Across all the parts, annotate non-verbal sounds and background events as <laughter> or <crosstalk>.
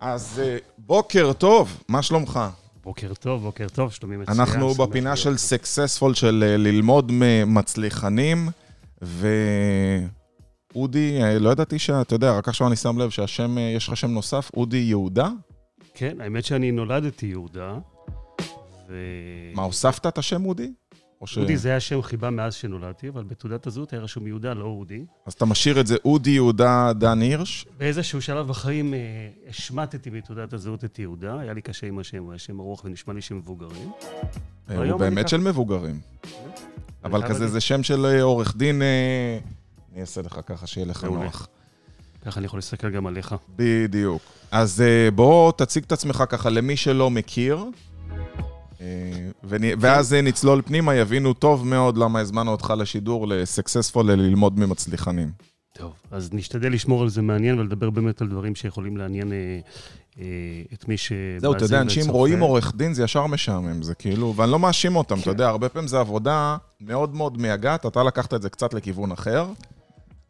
אז אה, בוקר טוב, מה שלומך? בוקר טוב, בוקר טוב, שלומי מצוין. אנחנו בפינה של. סקסספול של אה, ללמוד ממצליחנים, ואודי, אה, לא ידעתי שאתה יודע, רק עכשיו אני שם לב שהשם, יש לך שם נוסף, אודי יהודה? כן, האמת שאני נולדתי יהודה, ו... מה, הוספת את השם אודי? או ש... אודי זה היה שם חיבה מאז שנולדתי, אבל בתעודת הזהות היה רשום יהודה, לא אודי. אז אתה משאיר את זה אודי יהודה דן הירש? באיזשהו שלב בחיים אה, השמטתי בתעודת הזהות את יהודה, היה לי קשה עם השם, הוא היה שם ארוך ונשמע לי שם מבוגרים. אה, הוא באמת ככה. של מבוגרים. אבל חייב כזה. זה שם של אה, עורך דין, אה, אני אעשה לך ככה שיהיה לך. נוח. ככה אני יכול להסתכל גם עליך. בדיוק. אז אה, בוא תציג את עצמך ככה למי שלא מכיר, אה, ואז אה, נצלול פנימה, יבינו טוב מאוד למה הזמנו אותך לשידור לסקסספול ללמוד ממצליחנים. טוב, אז נשתדל לשמור על זה מעניין ולדבר באמת על דברים שיכולים לעניין אה, אה, את מי שמאזין זהו, אתה יודע, אנשים. רואים עורך דין, זה ישר משעמם, זה כאילו, ואני לא מאשים אותם, אתה יודע, הרבה פעמים זו עבודה מאוד מאוד מייגעת, אתה לקחת את זה קצת לכיוון אחר,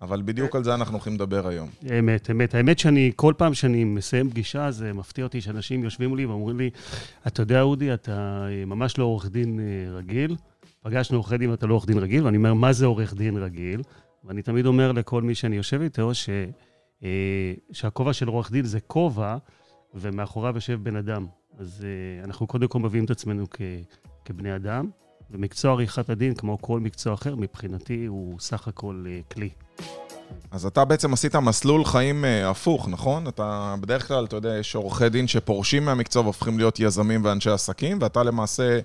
אבל בדיוק על זה אנחנו הולכים לדבר היום. אמת, אמת. האמת שאני, כל פעם שאני מסיים פגישה, זה מפתיע אותי שאנשים יושבים מולי ואומרים לי, אתה יודע, אודי, אתה אה, ממש לא עורך דין אה, רגיל. פגשנו עורכי דין ואתה לא עורך דין רגיל, ואני אומר, מה זה עורך דין רגיל? ואני תמיד אומר לכל מי שאני יושב איתו, ש, אה, שהכובע של עורך דין זה כובע, ומאחוריו יושב בן אדם. אז אנחנו קודם כל מביאים את עצמנו כ, כבני אדם, ומקצוע עריכת הדין, כמו כל מקצוע אחר, מבחינתי הוא סך הכל אה, כלי. אז אתה בעצם עשית מסלול חיים אה, הפוך, נכון? אתה בדרך כלל, אתה יודע, יש עורכי דין שפורשים מהמקצוע והופכים להיות יזמים ואנשי עסקים, ואתה למעשה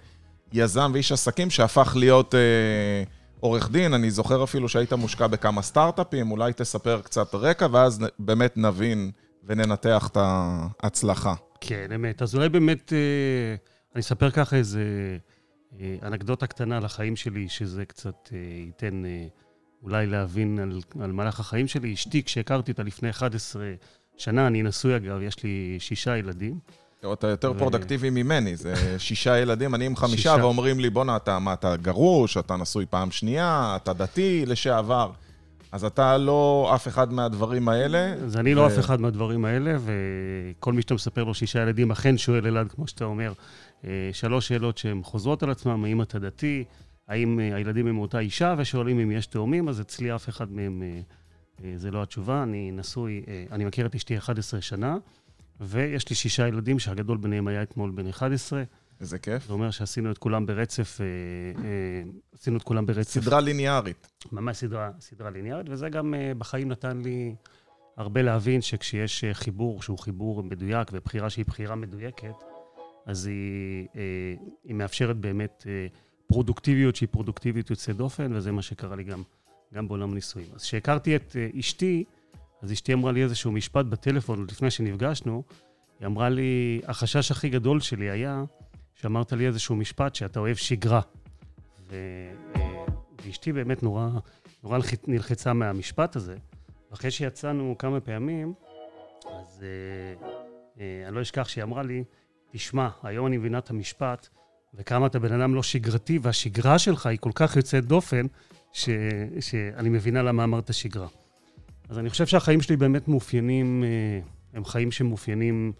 יזם ואיש עסקים שהפך להיות אה, עורך דין. אני זוכר אפילו שהיית מושקע בכמה סטארט-אפים, אולי תספר קצת רקע, ואז באמת נבין וננתח את ההצלחה. כן, אמת. אז אולי באמת, אה, אני אספר ככה איזה אנקדוטה קטנה על החיים שלי, שזה קצת אה, ייתן אה, אולי להבין על, על מהלך החיים שלי. אשתי, כשהכרתי אותה לפני 11 שנה, אני נשוי אגב, יש לי שישה ילדים. אתה יותר ו- פרודקטיבי ממני, זה <laughs> שישה ילדים, אני עם חמישה, שישה. ואומרים לי, בואנה, אתה, מה, אתה גרוש, אתה נשוי פעם שנייה, אתה דתי לשעבר. אז אתה לא אף אחד מהדברים האלה. אז אני לא ו- אף אחד מהדברים האלה, וכל מי שאתה מספר לו שישה ילדים אכן שואל אלעד, כמו שאתה אומר, אה, שלוש שאלות שהן חוזרות על עצמם, האם אתה דתי, האם אה, הילדים הם מאותה אישה, ושואלים אם יש תאומים, אז אצלי אף אחד מהם, אה, אה, זה לא התשובה. אני נשוי, אה, אני מכיר את אשתי 11 שנה, ויש לי שישה ילדים, שהגדול ביניהם היה אתמול בן 11. איזה כיף. זה אומר שעשינו את כולם ברצף, אה, אה, עשינו את כולם ברצף סדרה ליניארית. ממש סדרה, סדרה ליניארית, וזה גם בחיים נתן לי הרבה להבין שכשיש חיבור שהוא חיבור מדויק ובחירה שהיא בחירה מדויקת, אז היא, uh, היא מאפשרת באמת uh, פרודוקטיביות שהיא פרודוקטיביות יוצאת דופן, וזה מה שקרה לי גם, גם בעולם הנישואים. אז כשהכרתי את uh, אשתי, אז אשתי אמרה לי איזשהו משפט בטלפון, לפני שנפגשנו, היא אמרה לי, החשש הכי גדול שלי היה שאמרת לי איזשהו משפט שאתה אוהב שגרה. ו, אה, ואשתי באמת נורא, נורא נלח- נלחצה מהמשפט הזה. ואחרי שיצאנו כמה פעמים, אז אה, אה, אני לא אשכח שהיא אמרה לי, תשמע, היום אני מבינה את המשפט, וכמה אתה בן אדם לא שגרתי, והשגרה שלך היא כל כך יוצאת דופן, ש, שאני מבינה למה אמרת שגרה. אז אני חושב שהחיים שלי באמת מאופיינים, אה, הם חיים שמאופיינים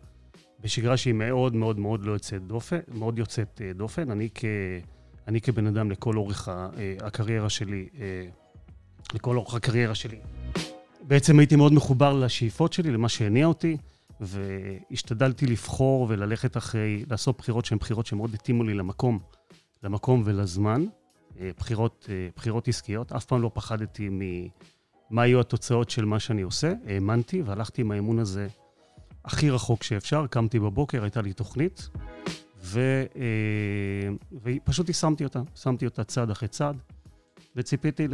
בשגרה שהיא מאוד מאוד מאוד לא יוצאת דופן, מאוד יוצאת אה, דופן. אני, כ, אני כבן אדם לכל אורך אה, הקריירה שלי, לכל אורך הקריירה שלי, בעצם הייתי מאוד מחובר לשאיפות שלי, למה שהניע אותי, והשתדלתי לבחור וללכת אחרי, לעשות בחירות שהן בחירות שמאוד התאימו לי למקום, למקום ולזמן. אה, בחירות, אה, בחירות עסקיות. אף פעם לא פחדתי ממה יהיו התוצאות של מה שאני עושה. האמנתי והלכתי עם האמון הזה הכי רחוק שאפשר. קמתי בבוקר, הייתה לי תוכנית, ו, אה, ופשוט יישמתי אותה. שמתי אותה צעד אחרי צעד, וציפיתי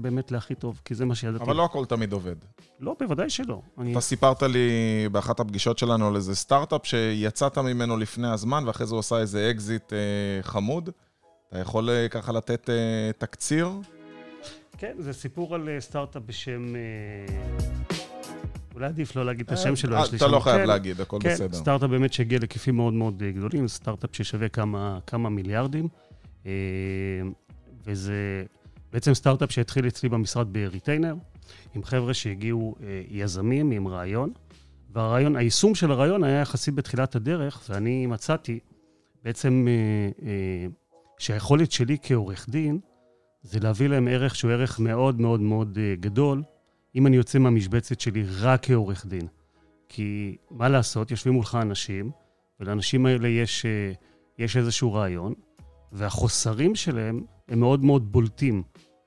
באמת להכי טוב, כי זה מה שידעתי. אבל לא הכל תמיד עובד. לא, בוודאי שלא. אני... אתה סיפרת לי באחת הפגישות שלנו על איזה סטארט-אפ שיצאת ממנו לפני הזמן, ואחרי זה הוא עשה איזה אקזיט אה, חמוד. אתה יכול אה, ככה לתת אה, תקציר? כן, זה סיפור על אה, סטארט-אפ בשם... אה, אולי עדיף לא להגיד את השם שלו, אה, יש לי אתה שם... לא חייב כן, להגיד, הכל כן, בסדר. סטארט-אפ באמת שהגיע להיקפים מאוד מאוד אה, גדולים, סטארט-אפ ששווה כמה, כמה מיליארדים, אה, וזה בעצם סטארט-אפ שהתחיל אצלי במשרד ב retainer, עם חבר'ה שהגיעו אה, יזמים עם רעיון, והרעיון, היישום של הרעיון היה יחסית בתחילת הדרך, ואני מצאתי בעצם אה, אה, שהיכולת שלי כעורך דין זה להביא להם ערך שהוא ערך מאוד מאוד מאוד אה, גדול, אם אני יוצא מהמשבצת שלי רק כעורך דין. כי מה לעשות, יושבים מולך אנשים, ולאנשים האלה יש, אה, יש איזשהו רעיון, והחוסרים שלהם הם מאוד מאוד בולטים.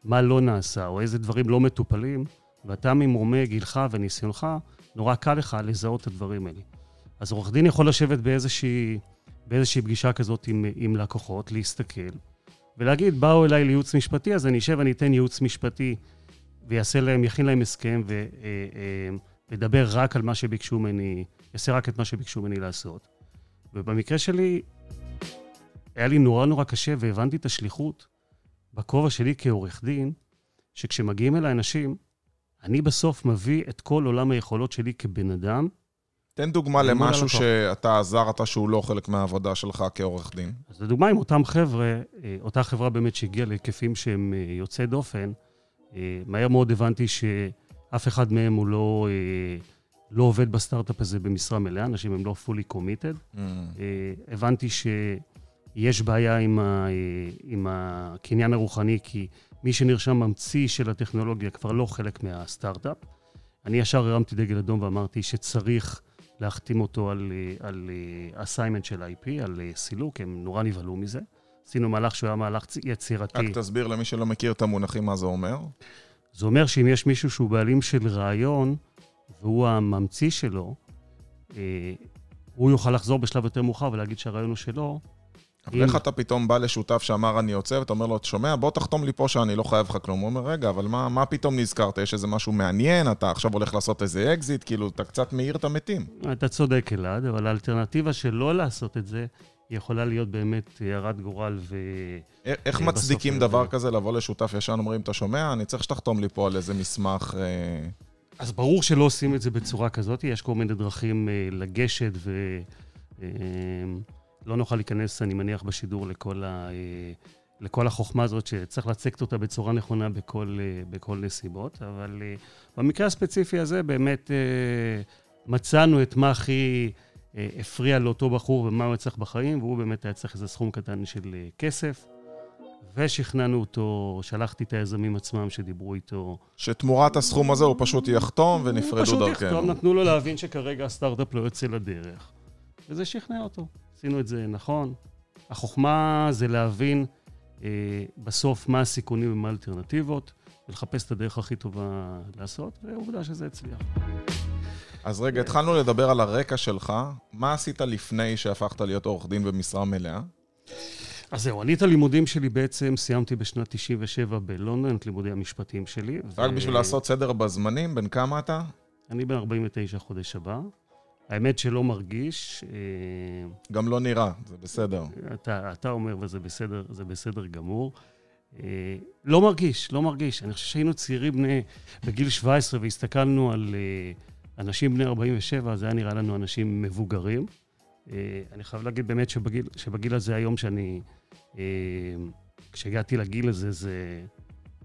מה לא נעשה, או איזה דברים לא מטופלים, ואתה ממרומי גילך וניסיונך, נורא קל לך לזהות את הדברים האלה. אז עורך דין יכול לשבת באיזושהי, באיזושהי פגישה כזאת עם, עם לקוחות, להסתכל, ולהגיד, באו אליי לייעוץ משפטי, אז אני אשב, ואני אתן ייעוץ משפטי, ויעשה להם, יכין להם הסכם, וידבר אה, אה, רק על מה שביקשו ממני, יעשה רק את מה שביקשו ממני לעשות. ובמקרה שלי, היה לי נורא נורא קשה, והבנתי את השליחות בכובע שלי כעורך דין, שכשמגיעים אליי אנשים, אני בסוף מביא את כל עולם היכולות שלי כבן אדם. תן דוגמה למשהו שאתה עזרת שהוא לא חלק מהעבודה שלך כעורך דין. אז לדוגמה, עם אותם חבר'ה, אה, אותה חברה באמת שהגיעה להיקפים שהם אה, יוצאי דופן, אה, מהר מאוד הבנתי שאף אחד מהם הוא לא, לא עובד בסטארט-אפ הזה במשרה מלאה, אנשים הם לא fully committed. Mm. הבנתי שיש בעיה עם, ה, עם הקניין הרוחני, כי מי שנרשם ממציא של הטכנולוגיה כבר לא חלק מהסטארט-אפ. אני ישר הרמתי דגל אדום ואמרתי שצריך להחתים אותו על, על אסיימנט של IP, על סילוק, הם נורא נבהלו מזה. עשינו מהלך שהוא היה מהלך יצירתי. רק תסביר למי שלא מכיר את המונחים מה זה אומר. זה אומר שאם יש מישהו שהוא בעלים של רעיון, והוא הממציא שלו, אה, הוא יוכל לחזור בשלב יותר מאוחר ולהגיד שהרעיון הוא שלו, אבל איך אתה פתאום בא לשותף שאמר אני יוצא, ואתה אומר לו, אתה שומע, בוא תחתום לי פה שאני לא חייב לך כלום. הוא אומר, רגע, אבל מה, מה פתאום נזכרת? יש איזה משהו מעניין? אתה עכשיו הולך לעשות איזה אקזיט? כאילו, אתה קצת מעיר את המתים. אתה צודק, אלעד, אבל האלטרנטיבה של לא לעשות את זה, יכולה להיות באמת הרת גורל ו... איך מצדיקים דבר כזה, לבוא לשותף ישן, אומרים, אתה שומע, אני צריך שתחתום לי פה על איזה מסמך... אה, אז ברור שלא עושים את זה בצורה כזאת, יש כל מיני דרכים אה, לגשת ו... לא נוכל להיכנס, אני מניח, בשידור לכל, ה, אה, לכל החוכמה הזאת, שצריך לצקת אותה בצורה נכונה בכל, אה, בכל נסיבות, אבל אה, במקרה הספציפי הזה באמת מצאנו את מה הכי הפריע לאותו בחור ומה הוא צריך בחיים, והוא באמת היה צריך איזה סכום קטן של כסף. ושכנענו אותו, שלחתי את היזמים עצמם שדיברו איתו. שתמורת הסכום הזה הוא פשוט יחתום ונפרדו דרכנו. הוא פשוט יחתום, נתנו לו להבין שכרגע הסטארט-אפ לא יוצא לדרך. וזה שכנע אותו. עשינו את זה נכון. החוכמה זה להבין אה, בסוף מה הסיכונים ומה האלטרנטיבות, ולחפש את הדרך הכי טובה לעשות, ועובדה שזה הצליח. אז רגע, התחלנו לדבר על הרקע שלך. מה עשית לפני שהפכת להיות עורך דין במשרה מלאה? אז זהו, אני את הלימודים שלי בעצם סיימתי בשנת 97 בלונדון, את לימודי המשפטים שלי. רק ו... בשביל לעשות סדר בזמנים, בן כמה אתה? אני בן 49 חודש הבא. האמת שלא מרגיש. אה, גם לא נראה, זה בסדר. אתה, אתה אומר, וזה בסדר, זה בסדר גמור. אה, לא מרגיש, לא מרגיש. אני חושב שהיינו צעירים בני, בגיל 17 והסתכלנו על אה, אנשים בני 47, זה היה נראה לנו אנשים מבוגרים. אני חייב להגיד באמת שבגיל, שבגיל הזה, היום שאני... כשהגעתי לגיל הזה, זה...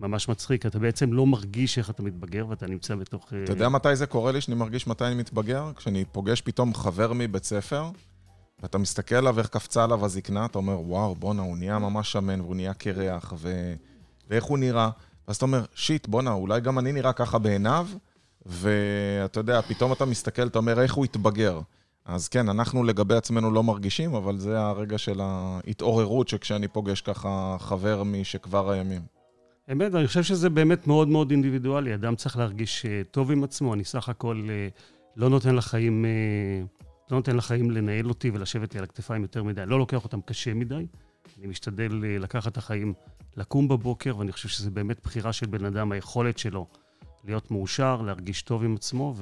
ממש מצחיק, אתה בעצם לא מרגיש איך אתה מתבגר ואתה נמצא בתוך... אה, אתה יודע מתי זה קורה לי, שאני מרגיש מתי אני מתבגר? כשאני פוגש פתאום חבר מבית ספר, ואתה מסתכל עליו איך קפצה עליו הזקנה, אתה אומר, וואו, בואנה, הוא נהיה ממש שמן, והוא נהיה קרח, ו... ואיך הוא נראה. ואז אתה אומר, שיט, בואנה, אולי גם אני נראה ככה בעיניו, ואתה יודע, פתאום אתה מסתכל, אתה אומר, איך הוא התבגר. אז כן, אנחנו לגבי עצמנו לא מרגישים, אבל זה הרגע של ההתעוררות שכשאני פוגש ככה חבר משכבר הימים. אמת, אני חושב שזה באמת מאוד מאוד אינדיבידואלי. אדם צריך להרגיש אה, טוב עם עצמו. אני סך הכל אה, לא נותן לחיים, אה, לא נותן לחיים לנהל אותי ולשבת לי על הכתפיים יותר מדי. לא לוקח אותם קשה מדי. אני משתדל לקחת את החיים, לקום בבוקר, ואני חושב שזה באמת בחירה של בן אדם, היכולת שלו להיות מאושר, להרגיש טוב עם עצמו,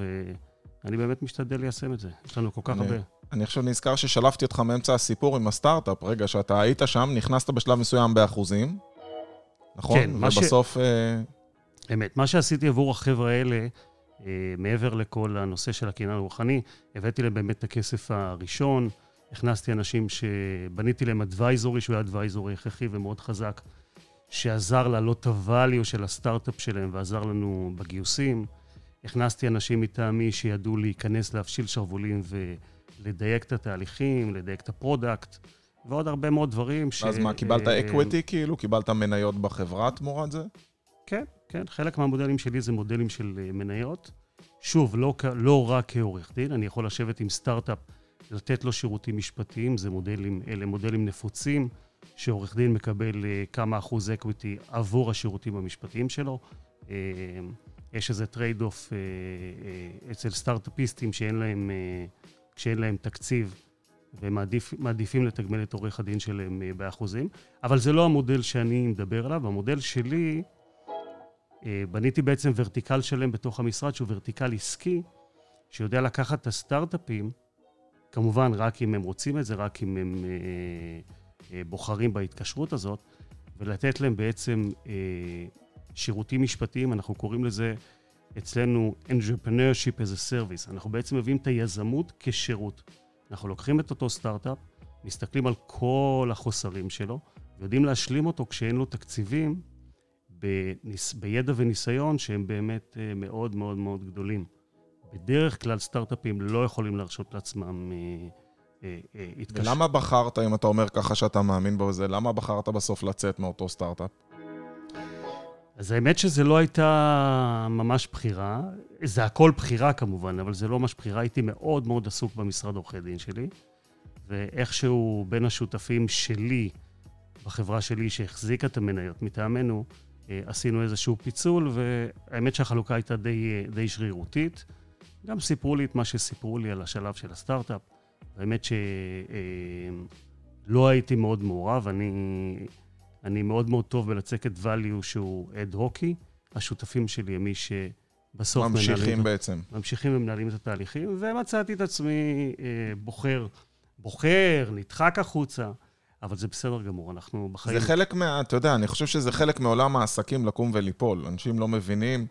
ואני באמת משתדל ליישם את זה. יש לנו כל כך אני, הרבה. אני עכשיו נזכר ששלפתי אותך מאמצע הסיפור עם הסטארט-אפ. רגע, שאתה היית שם, נכנסת בשלב מסוים באחוזים. נכון? כן, ובסוף... ש... אה, אמת. מה שעשיתי עבור החבר'ה האלה, אה, מעבר לכל הנושא של הקניין הרוחני, הבאתי להם באמת את הכסף הראשון, הכנסתי אנשים שבניתי להם advisory, שהוא היה advisory הכרחי ומאוד חזק, שעזר לעלות את ה value של הסטארט-אפ שלהם ועזר לנו בגיוסים. הכנסתי אנשים מטעמי שידעו להיכנס, להפשיל שרוולים ולדייק את התהליכים, לדייק את ה product, ועוד הרבה מאוד דברים ש... אז מה, קיבלת equity כאילו? קיבלת מניות בחברה תמורת זה? כן, כן. חלק מהמודלים שלי זה מודלים של מניות. שוב, לא, לא רק כעורך דין, אני יכול לשבת עם סטארט-אפ, לתת לו שירותים משפטיים, זה מודלים, אלה מודלים נפוצים, שעורך דין מקבל אה, כמה אחוז equity עבור השירותים המשפטיים שלו. אה, יש איזה trade off אה, אצל סטארט-אפיסטים שאין להם, שאין להם תקציב ומעדיפים לתגמל את עורך הדין שלהם באחוזים, אבל זה לא המודל שאני מדבר עליו, המודל שלי אה, בניתי בעצם ורטיקל שלם בתוך המשרד, שהוא ורטיקל עסקי, שיודע לקחת את הסטארט-אפים, כמובן רק אם הם רוצים את זה, רק אם הם אה, אה, בוחרים בהתקשרות הזאת, ולתת להם בעצם אה, שירותים משפטיים, אנחנו קוראים לזה אצלנו entrepreneurship as a service. אנחנו בעצם מביאים את היזמות כשירות. אנחנו לוקחים את אותו סטארט-אפ, מסתכלים על כל החוסרים שלו, ויודעים להשלים אותו כשאין לו תקציבים בניס, בידע וניסיון שהם באמת אה, מאוד מאוד מאוד גדולים. בדרך כלל סטארט-אפים לא יכולים להרשות לעצמם אה, אה, התקשרות. ולמה בחרת, אם אתה אומר ככה שאתה מאמין בזה, למה בחרת בסוף לצאת מאותו סטארט-אפ? אז האמת שזה לא הייתה ממש בחירה. זה הכל בחירה כמובן, אבל זה לא ממש בחירה. הייתי מאוד מאוד עסוק במשרד עורכי דין שלי, ואיכשהו בין השותפים שלי, בחברה שלי שהחזיקה את המניות מטעמנו, אה, עשינו איזשהו פיצול, והאמת שהחלוקה הייתה די, די שרירותית. גם סיפרו לי את מה שסיפרו לי על השלב של הסטארט-אפ. האמת שלא אה, הייתי מאוד מעורב, אני, אני מאוד מאוד טוב בלצקת value שהוא אד הוקי. השותפים שלי הם מי שבסוף ממשיכים מנהלים... בעצם. ממשיכים ומנהלים את התהליכים, ומצאתי את עצמי אה, בוחר, בוחר, נדחק החוצה. אבל זה בסדר גמור, אנחנו בחיים... זה חלק מה... אתה יודע, אני חושב שזה חלק מעולם העסקים לקום וליפול. אנשים לא מבינים.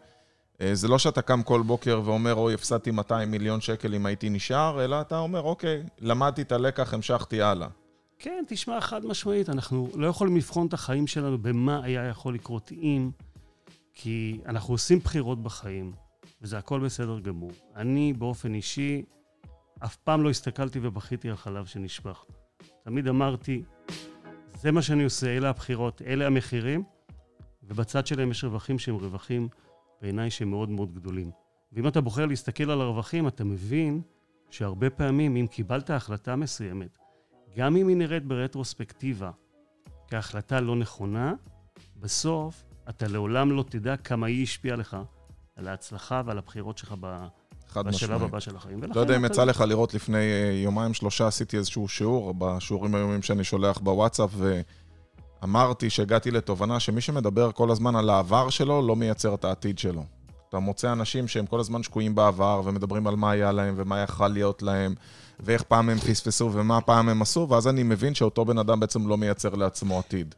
אה, זה לא שאתה קם כל בוקר ואומר, אוי, הפסדתי 200 מיליון שקל אם הייתי נשאר, אלא אתה אומר, אוקיי, למדתי את הלקח, המשכתי הלאה. כן, תשמע, חד משמעית, אנחנו לא יכולים לבחון את החיים שלנו במה היה יכול לקרות אם, כי אנחנו עושים בחירות בחיים, וזה הכל בסדר גמור. אני, באופן אישי, אף פעם לא הסתכלתי ובכיתי על חלב שנשפך. תמיד אמרתי, זה מה שאני עושה, אלה הבחירות, אלה המחירים, ובצד שלהם יש רווחים שהם רווחים בעיניי שהם מאוד מאוד גדולים. ואם אתה בוחר להסתכל על הרווחים, אתה מבין שהרבה פעמים, אם קיבלת החלטה מסוימת, גם אם היא נראית ברטרוספקטיבה כהחלטה לא נכונה, בסוף אתה לעולם לא תדע כמה היא השפיעה לך על ההצלחה ועל הבחירות שלך חד משמעית. בשלב הבא של החיים. לא יודע אם יצא לך לראות לפני אה, יומיים שלושה, עשיתי איזשהו שיעור בשיעורים היומיים שאני שולח בוואטסאפ, ואמרתי שהגעתי לתובנה שמי שמדבר כל הזמן על העבר שלו, לא מייצר את העתיד שלו. אתה מוצא אנשים שהם כל הזמן שקועים בעבר, ומדברים על מה היה להם, ומה יכל להיות להם, ואיך פעם הם פספסו, ומה פעם הם עשו, ואז אני מבין שאותו בן אדם בעצם לא מייצר לעצמו עתיד.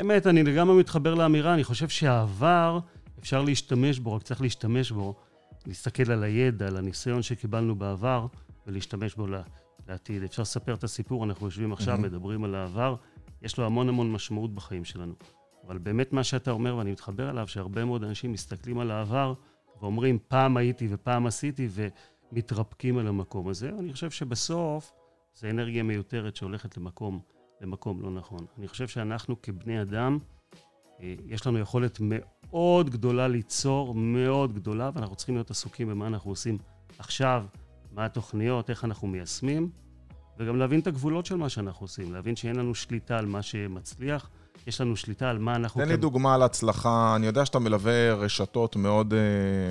אמת, אני לגמרי מתחבר לאמירה, אני חושב שהעבר, אפשר להשתמש בו, רק צריך להשתמש בו להסתכל על הידע, על הניסיון שקיבלנו בעבר, ולהשתמש בו לעתיד. אפשר לספר את הסיפור, אנחנו יושבים עכשיו, mm-hmm. מדברים על העבר, יש לו המון המון משמעות בחיים שלנו. אבל באמת מה שאתה אומר, ואני מתחבר אליו, שהרבה מאוד אנשים מסתכלים על העבר ואומרים, פעם הייתי ופעם עשיתי, ומתרפקים על המקום הזה. אני חושב שבסוף זה אנרגיה מיותרת שהולכת למקום, למקום לא נכון. אני חושב שאנחנו כבני אדם, אה, יש לנו יכולת מאוד גדולה ליצור, מאוד גדולה, ואנחנו צריכים להיות עסוקים במה אנחנו עושים עכשיו, מה התוכניות, איך אנחנו מיישמים, וגם להבין את הגבולות של מה שאנחנו עושים, להבין שאין לנו שליטה על מה שמצליח, יש לנו שליטה על מה אנחנו... תן לי דוגמה על הצלחה. אני יודע שאתה מלווה רשתות מאוד אה,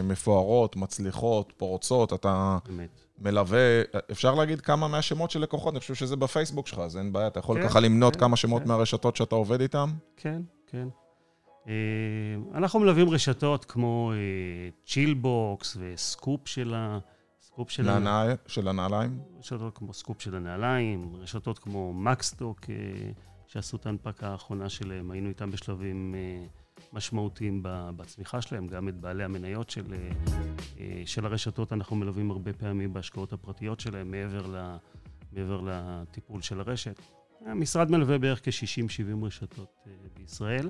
מפוארות, מצליחות, פורצות. אתה באמת. מלווה, אפשר להגיד כמה מהשמות של לקוחות, אני חושב שזה בפייסבוק שלך, אז אין בעיה. אתה יכול כן, ככה למנות כן, כמה שמות כן. מהרשתות שאתה עובד איתן? כן, כן. אה, אנחנו מלווים רשתות כמו צ'ילבוקס אה, וסקופ של ה... סקופ של, הנעל... של הנעליים? רשתות כמו סקופ של הנעליים, רשתות כמו מקסטוק, אה, שעשו את ההנפקה האחרונה שלהם, היינו איתם בשלבים משמעותיים בצמיחה שלהם, גם את בעלי המניות של, של הרשתות אנחנו מלווים הרבה פעמים בהשקעות הפרטיות שלהם, מעבר, ל, מעבר לטיפול של הרשת. המשרד מלווה בערך כ-60-70 רשתות בישראל.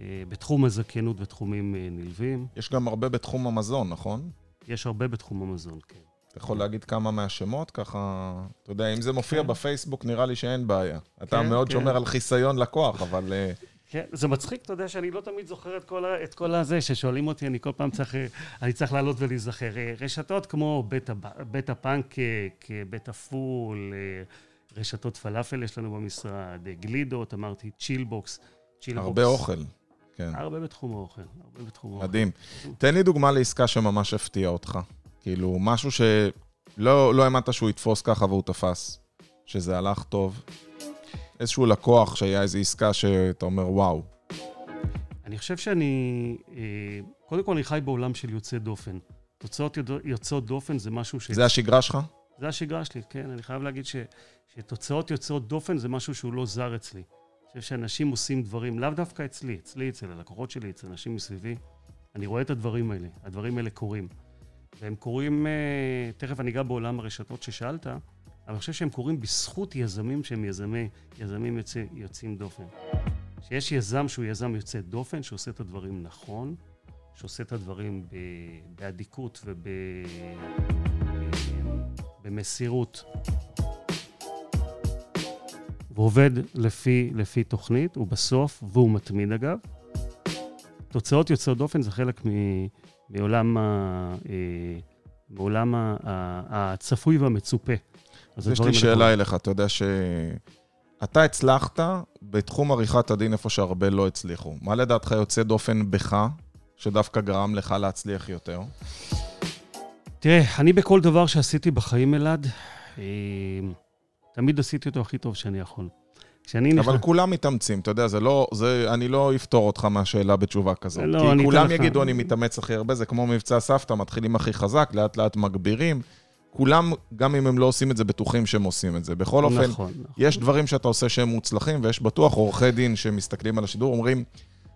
אה, בתחום הזכיינות ותחומים אה, נלווים. יש גם הרבה בתחום המזון, נכון? יש הרבה בתחום המזון, כן. אתה יכול להגיד כמה מהשמות? ככה, אתה יודע, אם זה מופיע כן. בפייסבוק, נראה לי שאין בעיה. אתה כן, מאוד כן. שומר על חיסיון לקוח, אבל... אה, כן, זה מצחיק, אתה יודע שאני לא תמיד זוכר את כל, את כל הזה, ששואלים אותי, אני כל פעם צריך, אני צריך לעלות ולהיזכר. אה, רשתות כמו בית, בית הפנקק, אה, בית הפול, רשתות פלאפל יש לנו במשרד, גלידות, אמרתי, צ'ילבוקס. צ'ילבוקס. הרבה אוכל. כן, הרבה בתחום האוכל, הרבה בתחום האוכל. מדהים. תן לי דוגמה לעסקה שממש הפתיעה אותך. כאילו, משהו שלא לא האמנת שהוא יתפוס ככה והוא תפס. שזה הלך טוב. איזשהו לקוח שהיה איזו עסקה שאתה אומר, וואו. אני חושב שאני, אה, קודם כל אני חי בעולם של יוצא דופן. תוצאות יוצאות דופן זה משהו ש... זה השגרה שלך? זה השגרה שלי, כן. אני חייב להגיד ש, שתוצאות יוצאות דופן זה משהו שהוא לא זר אצלי. אני חושב שאנשים עושים דברים, לאו דווקא אצלי, אצלי, אצל הלקוחות שלי, אצל אנשים מסביבי. אני רואה את הדברים האלה, הדברים האלה קורים. והם קורים, אה, תכף אני אגע בעולם הרשתות ששאלת, אבל אני חושב שהם קורים בזכות יזמים שהם יזמי, יזמים יוצא, יוצאים דופן. שיש יזם שהוא יזם יוצא דופן, שעושה את הדברים נכון, שעושה את הדברים באדיקות וב... במסירות. ועובד לפי, לפי תוכנית, הוא בסוף, והוא מתמיד אגב. תוצאות יוצאות דופן זה חלק מ, מעולם, ה, אה, מעולם ה, הצפוי והמצופה. אז יש לי שאלה אליך, אתה יודע שאתה הצלחת בתחום עריכת הדין איפה שהרבה לא הצליחו. מה לדעתך יוצא דופן בך, שדווקא גרם לך להצליח יותר? תראה, אני בכל דבר שעשיתי בחיים, אלעד, אה, תמיד עשיתי אותו הכי טוב שאני יכול. כשאני אבל כולם מתאמצים, אתה יודע, זה לא, זה, אני לא אפתור אותך מהשאלה בתשובה כזאת. לא, כי כולם לך. יגידו, אני מתאמץ הכי הרבה, זה כמו מבצע סבתא, מתחילים הכי חזק, לאט לאט מגבירים. כולם, גם אם הם לא עושים את זה, בטוחים שהם עושים את זה. בכל אופן, נכון, נכון. יש דברים שאתה עושה שהם מוצלחים, ויש בטוח עורכי דין שמסתכלים על השידור, אומרים,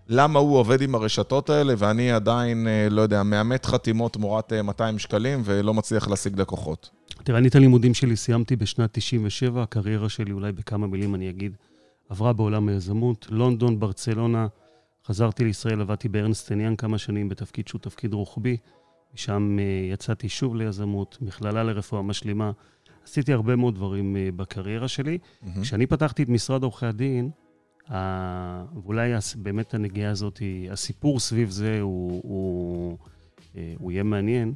למה הוא עובד עם הרשתות האלה, ואני עדיין, אה, לא יודע, מאמת חתימות תמורת אה, 200 שקלים, ולא מצליח להשיג לקוחות. תראה, אני את הלימודים שלי סיימתי בשנת 97, הקריירה שלי, אולי בכמה מילים אני אגיד, עברה בעולם היזמות, לונדון, ברצלונה, חזרתי לישראל, עבדתי בארנסטן יאנג כמה שנים בתפקיד שהוא תפקיד רוחבי, משם אה, יצאתי שוב ליזמות, מכללה לרפואה משלימה. עשיתי הרבה מאוד דברים אה, בקריירה שלי. מהמם. כשאני פתחתי את משרד עורכי הדין, ה- ואולי באמת הנגיעה הזאת, הסיפור סביב זה הוא, הוא, אה, הוא יהיה מעניין.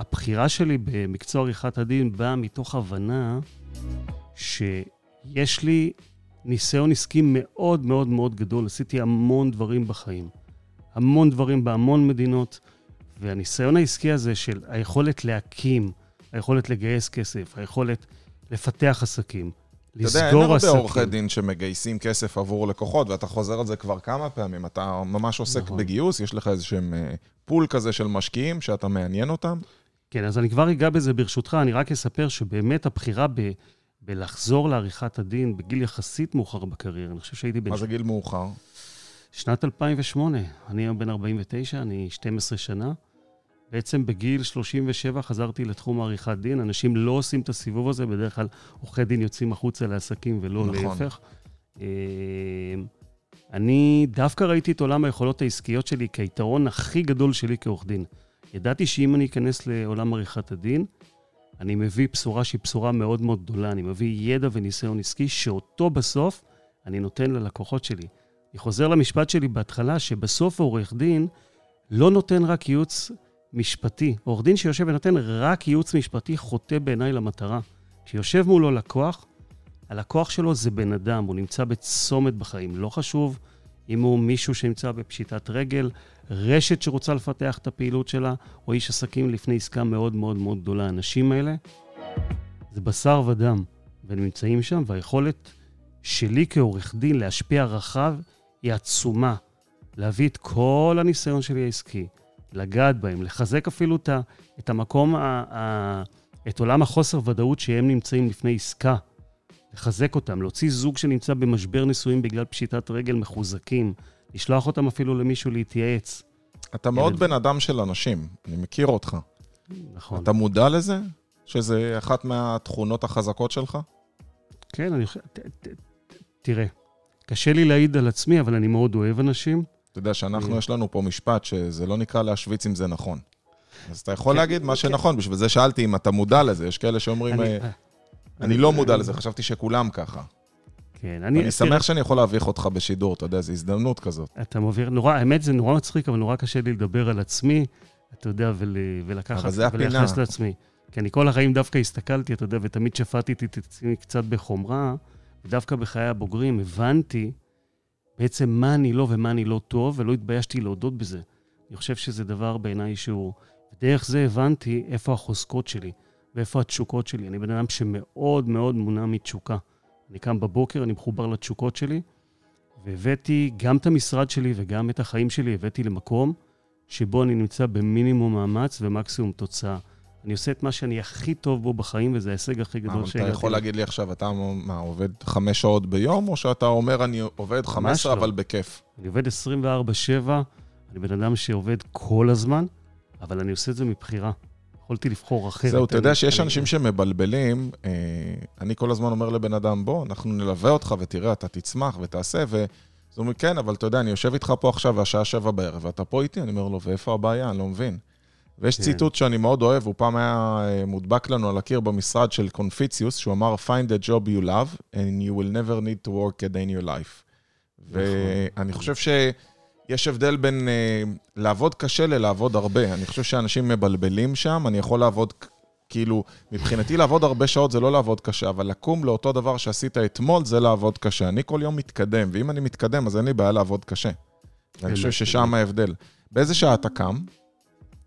הבחירה שלי במקצוע עריכת הדין באה מתוך הבנה שיש לי ניסיון עסקי מאוד מאוד מאוד גדול. עשיתי המון דברים בחיים. המון דברים בהמון מדינות, והניסיון העסקי הזה של היכולת להקים, היכולת לגייס כסף, היכולת לפתח עסקים, אתה יודע, אין לסגור הרבה עסקים. עורכי דין שמגייסים כסף עבור לקוחות, ואתה חוזר על זה כבר כמה פעמים. אתה ממש עוסק נכון. בגיוס, יש לך איזשהם אה, פול כזה של משקיעים שאתה מעניין אותם. כן, אז אני כבר אגע בזה ברשותך, אני רק אספר שבאמת הבחירה ב, בלחזור לעריכת הדין בגיל יחסית מאוחר בקריירה, אני חושב שהייתי בן מה זה גיל מאוחר? שנת 2008, אני היום בן 49, אני 12 שנה. בעצם בגיל 37 חזרתי לתחום עריכת דין. אנשים לא עושים את הסיבוב הזה, בדרך כלל עורכי דין יוצאים החוצה לעסקים ולא נכון. להפך. אה, אני דווקא ראיתי את עולם היכולות העסקיות שלי כהיתרון הכי גדול שלי כעורך דין. ידעתי שאם אני אכנס לעולם עריכת הדין, אני מביא בשורה שהיא בשורה מאוד מאוד גדולה. אני מביא ידע וניסיון עסקי, שאותו בסוף אני נותן ללקוחות שלי. אני חוזר למשפט שלי בהתחלה, שבסוף העורך דין לא נותן רק ייעוץ משפטי. עורך דין שיושב ונותן רק ייעוץ משפטי חוטא בעיניי למטרה. כשיושב מולו לקוח, הלקוח שלו זה בן אדם, הוא נמצא בצומת בחיים. לא חשוב אם הוא מישהו שנמצא בפשיטת רגל, רשת שרוצה לפתח את הפעילות שלה, או איש עסקים לפני עסקה מאוד מאוד מאוד גדולה. האנשים האלה זה בשר ודם, והם נמצאים שם, והיכולת שלי כעורך דין להשפיע רחב היא עצומה. להביא את כל הניסיון שלי העסקי, לגעת בהם, לחזק אפילו את, את המקום, ה, ה, את עולם החוסר ודאות שהם נמצאים לפני עסקה. לחזק אותם, להוציא זוג שנמצא במשבר נישואים בגלל פשיטת רגל מחוזקים, לשלוח אותם אפילו למישהו להתייעץ. אתה מאוד. בן אדם של אנשים, אני מכיר אותך. נכון. אתה מודע לזה? שזה אחת מהתכונות החזקות שלך? כן, אני חושב... תראה, קשה לי להעיד על עצמי, אבל אני מאוד אוהב אנשים. אתה יודע שאנחנו, אני- יש לנו פה משפט שזה לא נקרא להשוויץ אם זה נכון. אז אתה יכול כן, להגיד מה כן. שנכון, בשביל זה שאלתי אם אתה מודע לזה. יש כאלה שאומרים, אני- אה, אני לא מודע לזה, חשבתי שכולם ככה. כן, אני תראה, שמח שאני יכול להביך אותך בשידור, אתה יודע, זו הזדמנות כזאת. אתה מבהיר, נורא, האמת זה נורא מצחיק, אבל נורא קשה לי לדבר על עצמי, אתה יודע, ול, ולקחת. ולייחס לעצמי. כי אני כל החיים דווקא הסתכלתי, אתה יודע, ותמיד שפטתי את עצמי קצת בחומרה, ודווקא בחיי הבוגרים הבנתי בעצם מה אני לא ומה אני לא טוב, ולא התביישתי להודות בזה. אני חושב שזה דבר בעיניי שהוא... דרך זה הבנתי איפה החוזקות שלי ואיפה התשוקות שלי. אני בן אדם שמאוד מאוד מונע מתשוקה. אני קם בבוקר, אני מחובר לתשוקות שלי, והבאתי גם את המשרד שלי וגם את החיים שלי, הבאתי למקום שבו אני נמצא במינימום מאמץ ומקסימום תוצאה. אני עושה את מה שאני הכי טוב בו בחיים, וזה ההישג הכי גדול אבל אתה שהגעתי יכול. להגיד לי עכשיו, אתה מה, עובד חמש שעות ביום, או שאתה אומר, אני עובד 15, לא. אבל בכיף? אני עובד 24-7, אני בן אדם שעובד כל הזמן, אבל אני עושה את זה מבחירה. יכולתי לבחור אחרת. זהו, אתה יודע שיש אנשים שמבלבלים, אה, אני כל הזמן אומר לבן אדם, בוא, אנחנו נלווה אותך ותראה, אתה תצמח ותעשה, ו... אז הוא אומר, כן, אבל אתה יודע, אני יושב איתך פה עכשיו והשעה שבע בערב, ואתה פה איתי, אני אומר לו, ואיפה הבעיה? אני לא מבין. ויש כן. ציטוט שאני מאוד אוהב, הוא פעם היה אה, מודבק לנו על הקיר במשרד של קונפיציוס, שהוא אמר, find a job you love, and you will never need to work a day in your life. ואני חושב שיש הבדל בין אה, לעבוד קשה ללעבוד הרבה. אני חושב שאנשים מבלבלים שם, אני יכול לעבוד, כאילו, מבחינתי לעבוד הרבה שעות זה לא לעבוד קשה, אבל לקום לאותו דבר שעשית אתמול זה לעבוד קשה. אני כל יום מתקדם, ואם אני מתקדם, אז אין לי בעיה לעבוד קשה. ואני חושב ששם ההבדל. באיזה שעה אתה קם?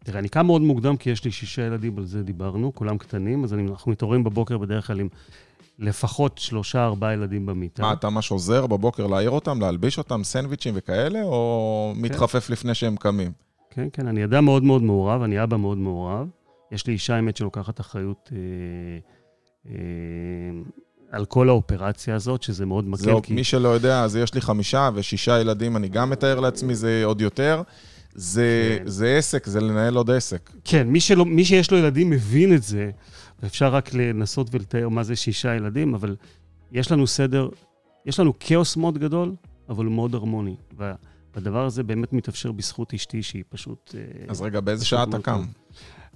תראה, אני קם מאוד מוקדם, כי יש לי שישה ילדים, על זה דיברנו, כולם קטנים, אז אני- אנחנו מתעוררים בבוקר בדרך כלל עם לפחות שלושה, ארבעה ילדים במיטה. מה, אתה ממש עוזר בבוקר להעיר אותם, להלביש אותם, סנדוויצ'ים וכאלה, או מתחפף לפני שהם קמים? כן, כן, אני אדם מאוד מאוד מעורב, אני אבא מאוד מעורב. יש לי אישה, האמת, שלוקחת אחריות אה, אה, על כל האופרציה הזאת, שזה מאוד מקל, זהו, כי... מי שלא יודע, אז יש לי חמישה ושישה ילדים, אני גם מתאר לעצמי, זה עוד יותר. זה, כן. זה עסק, זה לנהל עוד עסק. כן, מי, שלא, מי שיש לו ילדים מבין את זה, ואפשר רק לנסות ולתאר מה זה שישה ילדים, אבל יש לנו סדר, יש לנו כאוס מאוד גדול, אבל הוא מאוד הרמוני. והדבר הזה באמת מתאפשר בזכות אשתי, שהיא פשוט... אה, אז רגע, באיזה שעה אתה קם?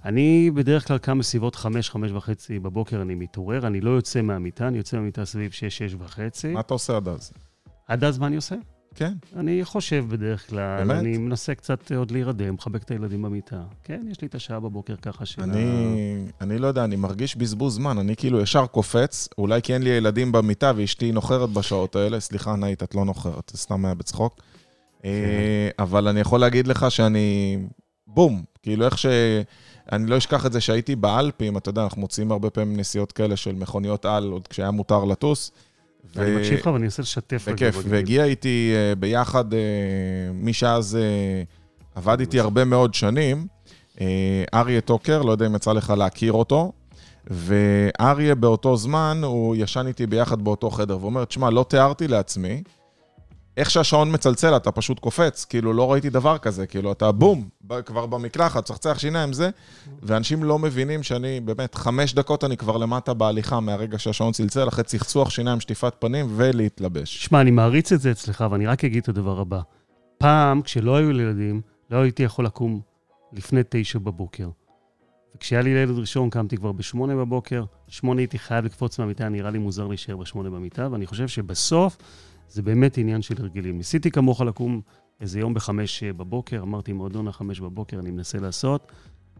אני בדרך כלל קם בסביבות חמש, חמש וחצי בבוקר, אני מתעורר, אני לא יוצא מהמיטה, אני יוצא מהמיטה סביב שש, שש וחצי. מה אתה עושה עד אז? עד אז מה אני עושה? כן. אני חושב בדרך כלל, באמת? אני מנסה קצת עוד להירדם, מחבק את הילדים במיטה. כן, יש לי את השעה בבוקר ככה של... אני, אני לא יודע, אני מרגיש בזבוז זמן, אני כאילו ישר קופץ, אולי כי אין לי ילדים במיטה ואשתי נוחרת בשעות האלה, סליחה, נאית, את לא נוחרת, זה סתם היה בצחוק. אה, אבל אני יכול להגיד לך שאני, בום, כאילו איך ש... אני לא אשכח את זה שהייתי באלפים, אתה יודע, אנחנו מוציאים הרבה פעמים נסיעות כאלה של מכוניות על, עוד כשהיה מותר לטוס. אני ו- מקשיב לך ואני אנסה לשתף בכיף. והגיע איתי אה, ביחד, אה, מי שאז אה, עבד איתי הרבה מאוד שנים, אריה טוקר, לא יודע אם יצא לך להכיר אותו, ואריה באותו זמן, הוא ישן איתי ביחד באותו חדר, והוא אומר, תשמע, לא תיארתי לעצמי, איך שהשעון מצלצל, אתה פשוט קופץ, כאילו, לא ראיתי דבר כזה, כאילו, אתה בום, כבר במקלחת, צחצח שיניים, זה, ואנשים לא מבינים שאני, באמת, חמש דקות אני כבר למטה בהליכה מהרגע שהשעון צלצל, אחרי צחצוח שיניים, שטיפת פנים ולהתלבש. שמע, אני מעריץ את זה אצלך, ואני רק אגיד את הדבר הבא. פעם, כשלא היו לי ילדים, לא הייתי יכול לקום לפני תשע בבוקר. וכשהיה לי ילד ראשון, קמתי כבר בשמונה בבוקר, שמונה הייתי חייב לקפוץ מהמיטה, נראה לי מוזר להישאר בשמונה במיטה, ואני חושב שבסוף זה באמת עניין של הרגלים. ניסיתי כמוך לקום איזה יום בחמש בבוקר, אמרתי, מועדון החמש בבוקר, אני מנסה לעשות.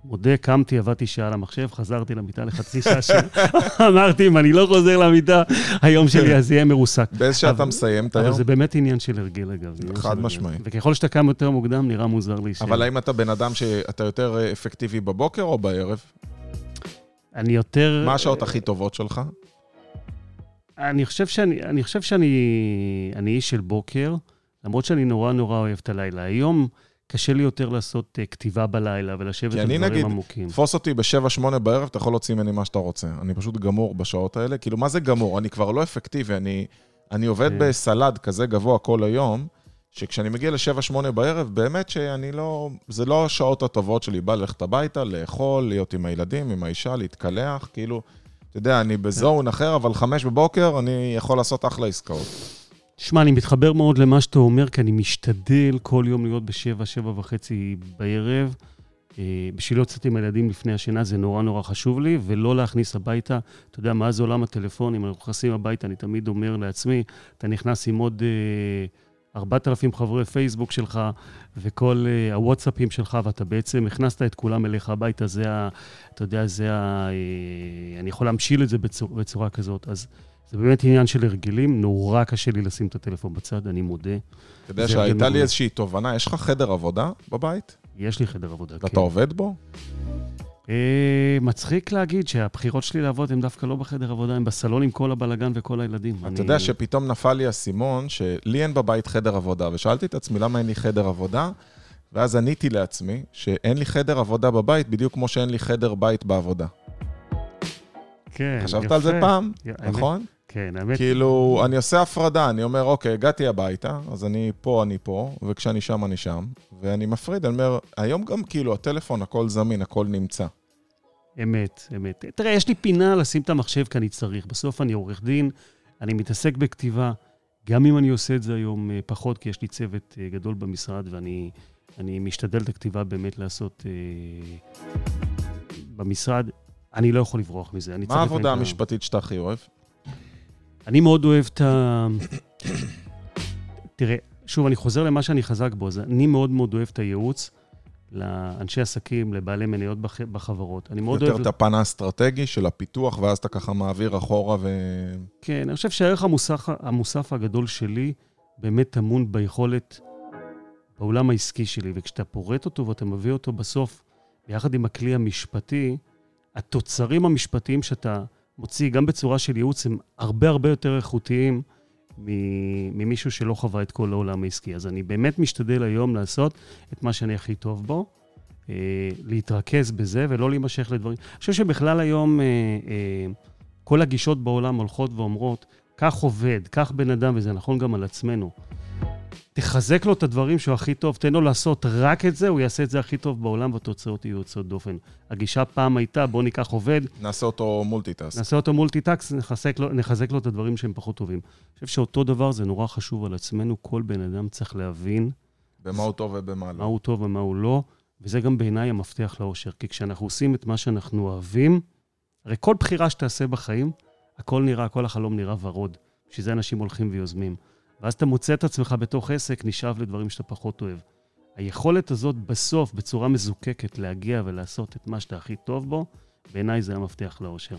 מודה, קמתי, עבדתי שעה על המחשב, חזרתי למיטה לחצי שעה של... <laughs> אמרתי, אם אני לא חוזר למיטה, היום שלי אז יהיה מרוסק. באיזה שעה אתה אבל- מסיים את אבל היום? זה באמת עניין של הרגל, אגב. חד. משמעי. וככל שאתה קם יותר מוקדם, נראה מוזר להישאר. אבל האם אתה בן אדם שאתה יותר אפקטיבי בבוקר או בערב? אני יותר... מה השעות הכי טובות שלך? אני חושב שאני, אני חושב שאני אני איש של בוקר, למרות שאני נורא נורא אוהב את הלילה. היום קשה לי יותר לעשות uh, כתיבה בלילה ולשבת כי על אני, דברים נגיד, עמוקים. תפוס אותי ב-7-8 בערב, אתה יכול להוציא ממני מה שאתה רוצה. אני פשוט גמור בשעות האלה. כאילו, מה זה גמור? אני כבר לא אפקטיבי, אני, אני עובד כן. בסלד כזה גבוה כל היום, שכשאני מגיע ל-7-8 בערב, באמת שאני לא... זה לא השעות הטובות שלי. בא ללכת הביתה, לאכול, להיות עם הילדים, עם האישה, להתקלח, כאילו... אתה יודע, אני בזון אחר, אבל חמש בבוקר אני יכול לעשות אחלה עסקאות. תשמע, אני מתחבר מאוד למה שאתה אומר, כי אני משתדל כל יום להיות בשבע, שבע וחצי בערב. אה, בשביל להיות קצת עם הילדים לפני השינה, זה נורא נורא חשוב לי, ולא להכניס הביתה. אתה יודע, מאז עולם הטלפונים, אנחנו נכנסים הביתה, אני תמיד אומר לעצמי, אתה נכנס עם עוד אה, 4,000 חברי פייסבוק שלך, וכל אה, הוואטסאפים שלך, ואתה בעצם הכנסת את כולם אליך הביתה, זה ה... אתה יודע, זה ה... אה, אני יכול להמשיל את זה בצורה, בצורה כזאת. אז זה באמת עניין של הרגלים, נורא קשה לי לשים את הטלפון בצד, אני מודה. אתה יודע שהייתה לי איזושהי תובנה, יש לך חדר עבודה בבית? יש לי חדר עבודה, כן. ואתה עובד בו? אה, מצחיק להגיד שהבחירות שלי לעבוד הן דווקא לא בחדר עבודה, הן בסלון עם כל הבלגן וכל הילדים. אתה אני- יודע שפתאום נפל לי האסימון שלי אין בבית חדר עבודה, ושאלתי את עצמי למה אין לי חדר עבודה, ואז עניתי לעצמי שאין לי חדר עבודה בבית, בדיוק כמו שאין לי חדר בית בעבודה. כן, חשבת על זה יפה. פעם? נכון? כן, האמת, כאילו, אני עושה הפרדה, אני אומר, אוקיי, הגעתי הביתה, אז אני פה, אני פה, וכשאני שם, אני שם, ואני מפריד, אני אומר, היום גם כאילו הטלפון, הכל זמין, הכל נמצא. אמת, אמת. תראה, יש לי פינה לשים את המחשב כי אני צריך. בסוף אני עורך דין, אני מתעסק בכתיבה, גם אם אני עושה את זה היום אה, פחות, כי יש לי צוות אה, גדול במשרד, ואני אני משתדל את הכתיבה באמת לעשות אה, במשרד. אני לא יכול לברוח מזה. מה העבודה המשפטית שאתה הכי אוהב? אני מאוד אוהב את ה... תראה, שוב, אני חוזר למה שאני חזק בו, אז אני מאוד מאוד אוהב את הייעוץ לאנשי עסקים, לבעלי מניות בח... בחברות. אני מאוד יותר אוהב... את הפן האסטרטגי של הפיתוח, ואז אתה ככה מעביר אחורה ו... כן, אני חושב שהערך המוסף, המוסף הגדול שלי באמת טמון ביכולת בעולם העסקי שלי, וכשאתה פורט אותו ואתה מביא אותו בסוף, ביחד עם הכלי המשפטי, התוצרים המשפטיים שאתה מוציא, גם בצורה של ייעוץ, הם הרבה הרבה יותר איכותיים ממישהו שלא חווה את כל העולם העסקי. אז אני באמת משתדל היום לעשות את מה שאני הכי טוב בו, אה, להתרכז בזה ולא להימשך לדברים. אני חושב שבכלל היום... אה, אה, כל הגישות בעולם הולכות ואומרות, כך עובד, כך בן אדם, וזה נכון גם על עצמנו. תחזק לו את הדברים שהוא הכי טוב, תן לו לעשות רק את זה, הוא יעשה את זה הכי טוב בעולם, והתוצאות יהיו יוצאות דופן. הגישה פעם הייתה, בוא ניקח עובד, נעשה אותו multitask. נעשה אותו multitask, נחזק לו, נחזק לו את הדברים שהם פחות טובים. אני חושב שאותו דבר זה נורא חשוב על עצמנו, כל בן אדם צריך להבין במה הוא טוב ובמה מה לא. הוא טוב ומה הוא לא, וזה גם בעיניי המפתח לאושר. כי כשאנחנו עושים את מה שאנחנו אוהבים, הרי כל בחירה שתעשה בחיים, הכל נראה, כל החלום נראה ורוד. בשביל זה אנשים הולכים ויוזמים. ואז אתה מוצא את עצמך בתוך עסק, נשאב לדברים שאתה פחות אוהב. היכולת הזאת בסוף, בצורה מזוקקת, להגיע ולעשות את מה שאתה הכי טוב בו, בעיניי זה המפתח לאושר.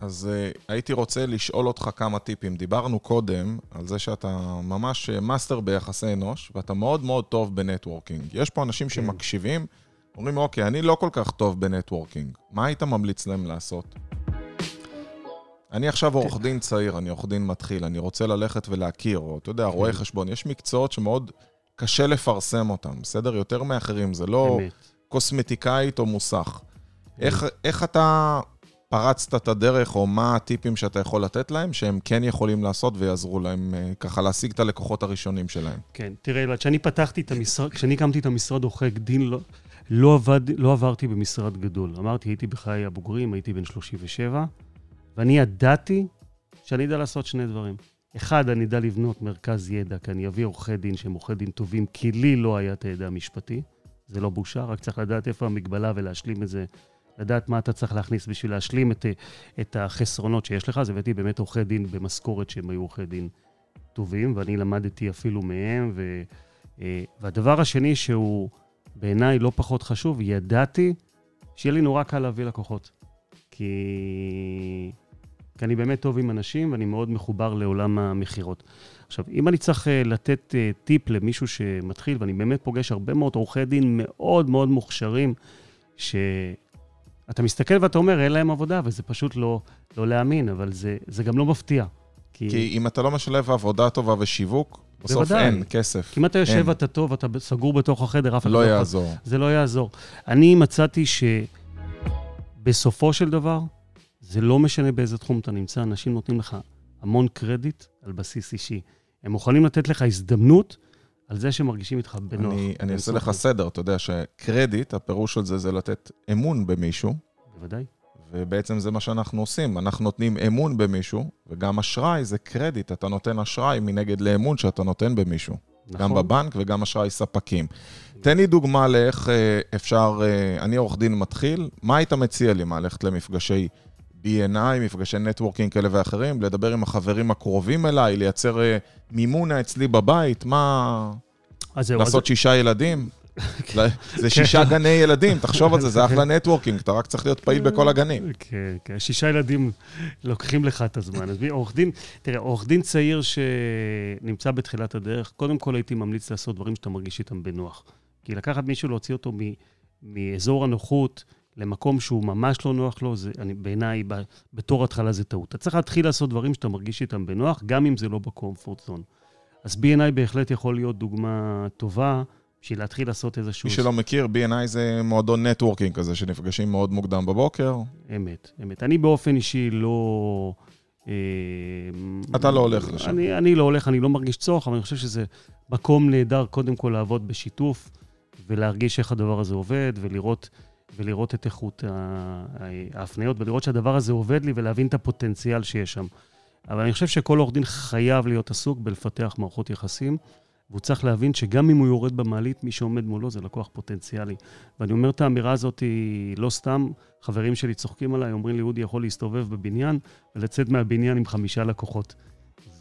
אז אה, הייתי רוצה לשאול אותך כמה טיפים. דיברנו קודם על זה שאתה ממש אה, master ביחסי אנוש, ואתה מאוד מאוד טוב ב networking. יש פה אנשים כן. שמקשיבים, אומרים, אוקיי, אני לא כל כך טוב ב networking. מה היית ממליץ להם לעשות? אני עכשיו עורך דין צעיר, אני עורך דין מתחיל, אני רוצה ללכת ולהכיר, או אתה יודע, רואה חשבון. יש מקצועות שמאוד קשה לפרסם אותם, בסדר? יותר מאחרים, זה לא. קוסמטיקאית או מוסך. איך, איך אתה פרצת את הדרך, או מה הטיפים שאתה יכול לתת להם, שהם כן יכולים לעשות ויעזרו להם אה, ככה להשיג את הלקוחות הראשונים שלהם? כן, תראה, כשאני פתחתי את המשרד, כשאני הקמתי את המשרד עורכי דין, לא, לא, עבד, לא עברתי במשרד גדול. אמרתי, הייתי בחיי הבוגרים, הייתי בן 37, ואני ידעתי שאני אדע לעשות שני דברים. אחד, אני אדע לבנות מרכז ידע, כי אני אביא עורכי דין שהם עורכי דין טובים, כי לי לא היה את הידע המשפטי. זה לא בושה, רק צריך לדעת איפה המגבלה ולהשלים את זה, לדעת מה אתה צריך להכניס בשביל להשלים את, את החסרונות שיש לך. אז הבאתי באמת עורכי דין במשכורת שהם היו עורכי דין טובים, ואני למדתי אפילו מהם. ו, אה, והדבר השני, שהוא בעיניי לא פחות חשוב, ידעתי שיהיה לי נורא קל להביא לקוחות. כי... כי אני באמת טוב עם אנשים ואני מאוד מחובר לעולם המכירות. עכשיו, אם אני צריך אה, לתת אה, טיפ למישהו שמתחיל, ואני באמת פוגש הרבה מאוד עורכי דין מאוד מאוד מוכשרים, שאתה מסתכל ואתה אומר, אין להם עבודה, וזה פשוט לא, לא להאמין, אבל זה, זה גם לא מפתיע. כי, כי אם אתה לא משלב עבודה טובה ושיווק, בסוף בוודאי. אין כסף. כי אם אתה יושב אין. ואתה טוב, אתה סגור בתוך החדר, אף אחד לא יכול- יעזור. זה לא יעזור. אני מצאתי שבסופו של דבר, זה לא משנה באיזה תחום אתה נמצא, אנשים נותנים לך המון קרדיט על בסיס אישי. הם מוכנים לתת לך הזדמנות על זה שמרגישים איתך בנוח. אני, אני אעשה לך סדר, אתה יודע שקרדיט, הפירוש של זה זה לתת אמון במישהו, בוודאי. ובעצם זה מה שאנחנו עושים, אנחנו נותנים אמון במישהו, וגם אשראי זה קרדיט, אתה נותן אשראי מנגד לאמון שאתה נותן במישהו. נכון. גם בבנק וגם אשראי ספקים. תן לי דוגמה לאיך אה, אפשר, אה, אני עורך דין מתחיל, מה היית מציע לי? מה, ללכת למפגשי BNI, מפגשי networking כאלה ואחרים, לדבר עם החברים הקרובים אליי, לייצר אה, מימונה אצלי בבית, מה... לעשות שישה ילדים? <laughs> זה שישה גני ילדים, תחשוב על זה, זה <laughs> אחלה networking, אתה רק צריך להיות פעיל בכל הגנים. <laughs> כן, כן, שישה ילדים לוקחים לך את הזמן. אז עורך דין, תראה, עורך דין צעיר שנמצא בתחילת הדרך, קודם כל הייתי ממליץ לעשות דברים שאתה מרגיש איתם בנוח. כי לקחת מישהו, להוציא אותו מאזור הנוחות, למקום שהוא ממש לא נוח לו, זה, אני, בעיניי, בתור התחלה זה טעות. אתה צריך להתחיל לעשות דברים שאתה מרגיש איתם בנוח, גם אם זה לא בקומפורט זון. אז B&I בהחלט יכול להיות דוגמה טובה בשביל להתחיל לעשות איזשהו... מי שלא מכיר, B&I זה מועדון נטוורקינג כזה, שנפגשים מאוד מוקדם בבוקר. אמת, אמת. אני באופן אישי לא... אה, אתה לא הולך לשם. אני, אני לא הולך, אני לא מרגיש צורך, אבל אני חושב שזה מקום נהדר קודם כל לעבוד בשיתוף, ולהרגיש איך הדבר הזה עובד, ולראות, ולראות את איכות ההפניות, ולראות שהדבר הזה עובד לי, ולהבין את הפוטנציאל שיש שם. אבל אני חושב שכל עורך דין חייב להיות עסוק בלפתח מערכות יחסים. והוא צריך להבין שגם אם הוא יורד במעלית, מי שעומד מולו זה לקוח פוטנציאלי. ואני אומר את האמירה הזאת היא לא סתם, חברים שלי צוחקים עליי, אומרים לי, אודי יכול להסתובב בבניין ולצאת מהבניין עם חמישה לקוחות.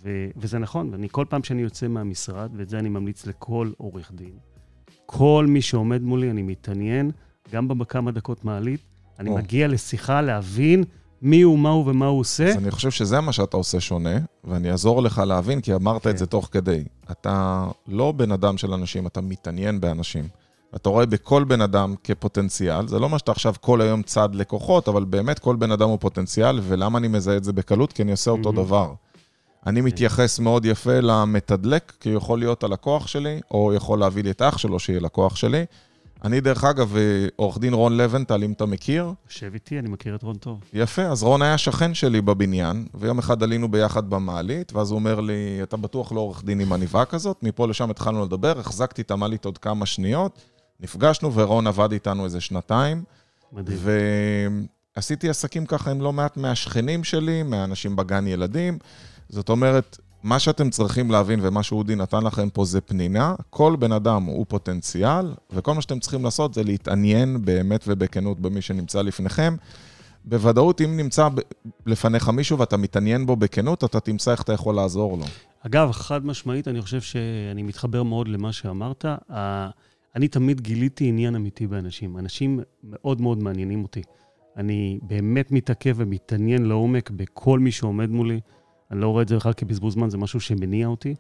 ו- וזה נכון, ואני כל פעם שאני יוצא מהמשרד, ואת זה אני ממליץ לכל עורך דין, כל מי שעומד מולי, אני מתעניין, גם בכמה דקות מעלית, אני או. מגיע לשיחה להבין מי הוא, מה הוא ומה הוא עושה. אז אני חושב שזה מה שאתה עושה שונה, ואני אעזור לך להבין, כי אמרת כן. את זה תוך כדי. אתה לא בן אדם של אנשים, אתה מתעניין באנשים. אתה רואה בכל בן אדם כפוטנציאל, זה לא מה שאתה עכשיו כל היום צד לקוחות, אבל באמת כל בן אדם הוא פוטנציאל, ולמה אני מזהה את זה בקלות? כי אני עושה אותו דבר. אני כן. מתייחס מאוד יפה למתדלק, כי הוא יכול להיות הלקוח שלי, או יכול להביא לי את אח שלו שיהיה לקוח שלי. אני, דרך אגב, עורך דין רון לבנטל, אם אתה מכיר. יושב איתי, אני מכיר את רון טוב. יפה, אז רון היה שכן שלי בבניין, ויום אחד עלינו ביחד במעלית, ואז הוא אומר לי, אתה בטוח לא עורך דין עם עניבה כזאת? מפה לשם התחלנו לדבר, החזקתי את המעלית עוד כמה שניות, נפגשנו, ורון עבד איתנו איזה שנתיים. מדהים. ועשיתי עסקים ככה עם לא מעט מהשכנים שלי, מהאנשים בגן ילדים. זאת אומרת, מה שאתם צריכים להבין ומה שאודי נתן לכם פה זה פנינה. כל בן אדם הוא פוטנציאל, וכל מה שאתם צריכים לעשות זה להתעניין באמת ובכנות במי שנמצא לפניכם. בוודאות, אם נמצא לפניך מישהו ואתה מתעניין בו בכנות, אתה תמצא איך אתה יכול לעזור לו. אגב, חד משמעית, אני חושב שאני מתחבר מאוד למה שאמרת. אני תמיד גיליתי עניין אמיתי באנשים. אנשים מאוד מאוד מעניינים אותי. אני באמת מתעכב ומתעניין לעומק בכל מי שעומד מולי. אני לא רואה את זה בכלל כבזבוז זמן, זה משהו שמניע אותי.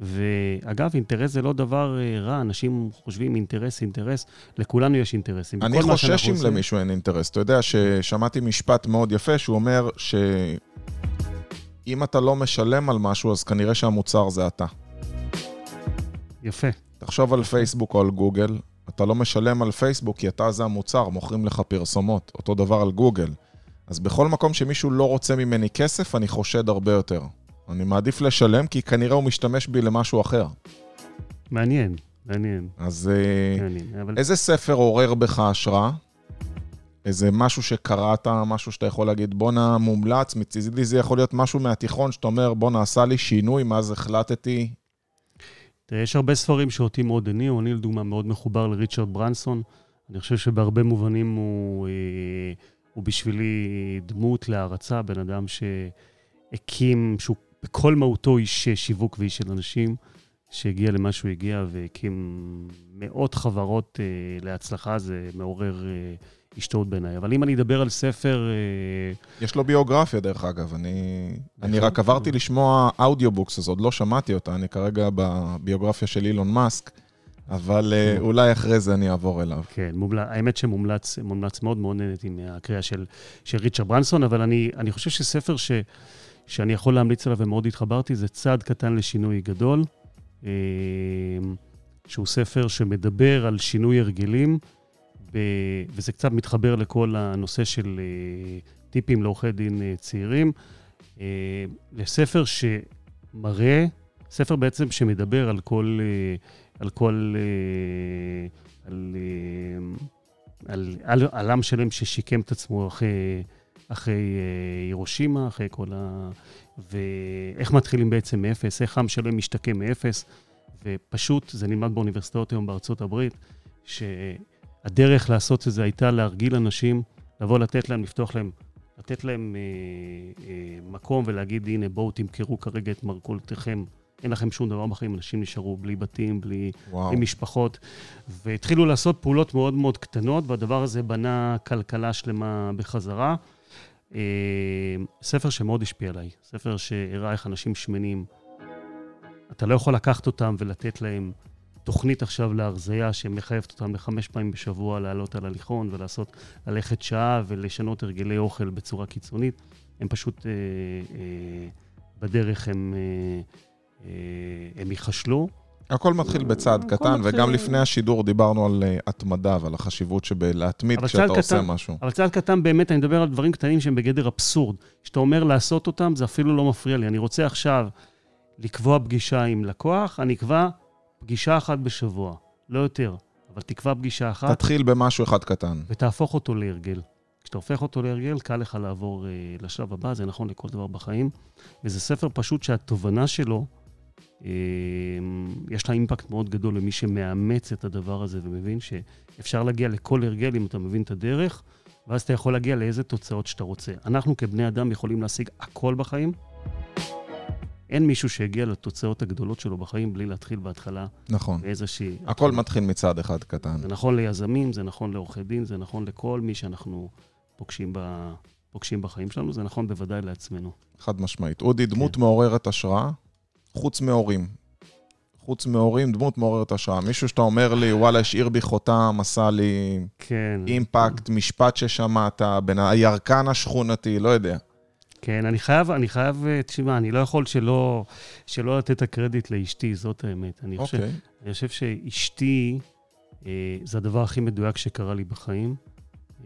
ואגב, אינטרס זה לא דבר אה, רע, אנשים חושבים אינטרס, אינטרס, לכולנו יש אינטרסים. אני חושש אם למישהו אין אינטרס. אתה יודע ששמעתי משפט מאוד יפה, שהוא אומר שאם אתה לא משלם על משהו, אז כנראה שהמוצר זה אתה. יפה. תחשוב על פייסבוק או על גוגל, אתה לא משלם על פייסבוק כי אתה זה המוצר, מוכרים לך פרסומות. אותו דבר על גוגל. אז בכל מקום שמישהו לא רוצה ממני כסף, אני חושד הרבה יותר. אני מעדיף לשלם, כי כנראה הוא משתמש בי למשהו אחר. מעניין, מעניין. אז אה, מעניין, אבל... איזה ספר עורר בך השראה? איזה משהו שקראת, משהו שאתה יכול להגיד, בואנה, מומלץ, מצידי זה יכול להיות משהו מהתיכון, שאתה אומר, בואנה, עשה לי שינוי, מאז החלטתי. תראה, יש הרבה ספרים שאותי מאוד הניעו, אני לדוגמה מאוד מחובר לריצ'רד ברנסון. אני חושב שבהרבה מובנים הוא... אה, הוא בשבילי דמות להערצה, בן אדם שהקים, שהוא בכל מהותו איש שיווק ואיש של אנשים, שהגיע למה שהוא הגיע והקים מאות חברות אה, להצלחה, זה מעורר אה, השתאות בעיניי. אבל אם אני אדבר על ספר... אה... יש לו ביוגרפיה, דרך אגב. אני, אני רק עברתי לשמוע audiobooks, אז עוד לא שמעתי אותה, אני כרגע בביוגרפיה של אילון מאסק. אבל אה, אולי אחרי זה אני אעבור אליו. כן, מומל... האמת שמומלץ מומלץ מאוד מאוד נהניתי מהקריאה של, של ריצ'רד ברנסון, אבל אני, אני חושב שספר ש, שאני יכול להמליץ עליו ומאוד התחברתי, זה צעד קטן לשינוי גדול, אה, שהוא ספר שמדבר על שינוי הרגלים, וזה קצת מתחבר לכל הנושא של אה, טיפים לעורכי דין צעירים, לספר שמראה, ספר בעצם שמדבר על כל... על כל... אה, על, אה, על, על עולם שלם ששיקם את עצמו אחרי, אחרי אה, הירושימה, אחרי כל ה... ואיך מתחילים בעצם מאפס, איך עם שלם משתקם מאפס, ופשוט, זה נלמד באוניברסיטאות היום בארצות הברית, שהדרך לעשות את זה הייתה להרגיל אנשים, לבוא לתת להם, לפתוח להם, לתת להם אה, אה, מקום ולהגיד, הנה, בואו תמכרו כרגע את מרכולתכם. אין לכם שום דבר בחיים, אנשים נשארו בלי בתים, בלי, בלי משפחות, והתחילו לעשות פעולות מאוד מאוד קטנות, והדבר הזה בנה כלכלה שלמה בחזרה. אה, ספר שמאוד השפיע עליי, ספר שהראה איך אנשים שמנים, אתה לא יכול לקחת אותם ולתת להם תוכנית עכשיו להרזייה שמחייבת אותם לחמש פעמים בשבוע לעלות על הליכון ולעשות, ללכת שעה ולשנות הרגלי אוכל בצורה קיצונית. הם פשוט, אה, אה, בדרך הם, אה, אה, הם ייחשלו. הכל מתחיל בצעד קטן, מתחיל... וגם לפני השידור דיברנו על uh, התמדה ועל החשיבות שבלהתמיד כשאתה עושה קטן, משהו. אבל צעד קטן באמת, אני מדבר על דברים קטנים שהם בגדר אבסורד. כשאתה אומר לעשות אותם, זה אפילו לא מפריע לי. אני רוצה עכשיו לקבוע פגישה עם לקוח, אני אקבע פגישה אחת בשבוע, לא יותר, אבל תקבע פגישה אחת. תתחיל במשהו אחד קטן. ותהפוך אותו להרגל. כשאתה הופך אותו להרגל, קל לך לעבור לשלב הבא, זה נכון לכל דבר בחיים. וזה ספר פשוט שהתובנה שלו, יש לה אימפקט מאוד גדול למי שמאמץ את הדבר הזה ומבין שאפשר להגיע לכל הרגל אם אתה מבין את הדרך, ואז אתה יכול להגיע לאיזה תוצאות שאתה רוצה. אנחנו כבני אדם יכולים להשיג הכל בחיים. אין מישהו שהגיע לתוצאות הגדולות שלו בחיים בלי להתחיל בהתחלה. נכון. באיזושהי... הכל התחלה. מתחיל מצד אחד קטן. זה נכון ליזמים, זה נכון לעורכי דין, זה נכון לכל מי שאנחנו פוגשים, ב... פוגשים בחיים שלנו, זה נכון בוודאי לעצמנו. חד משמעית. אודי, דמות כן. מעוררת השראה, חוץ מהורים. חוץ מהורים, דמות מעוררת השראה. מישהו שאתה אומר לי, וואלה, השאיר בי חותם, עשה לי כן. אימפקט, משפט ששמעת, בין הירקן השכונתי, לא יודע. כן, אני חייב, אני חייב, תשמע, אני לא יכול שלא, שלא לתת את הקרדיט לאשתי, זאת האמת. אני חושב, okay. אוקיי. אני חושב שאשתי, אה, זה הדבר הכי מדויק שקרה לי בחיים.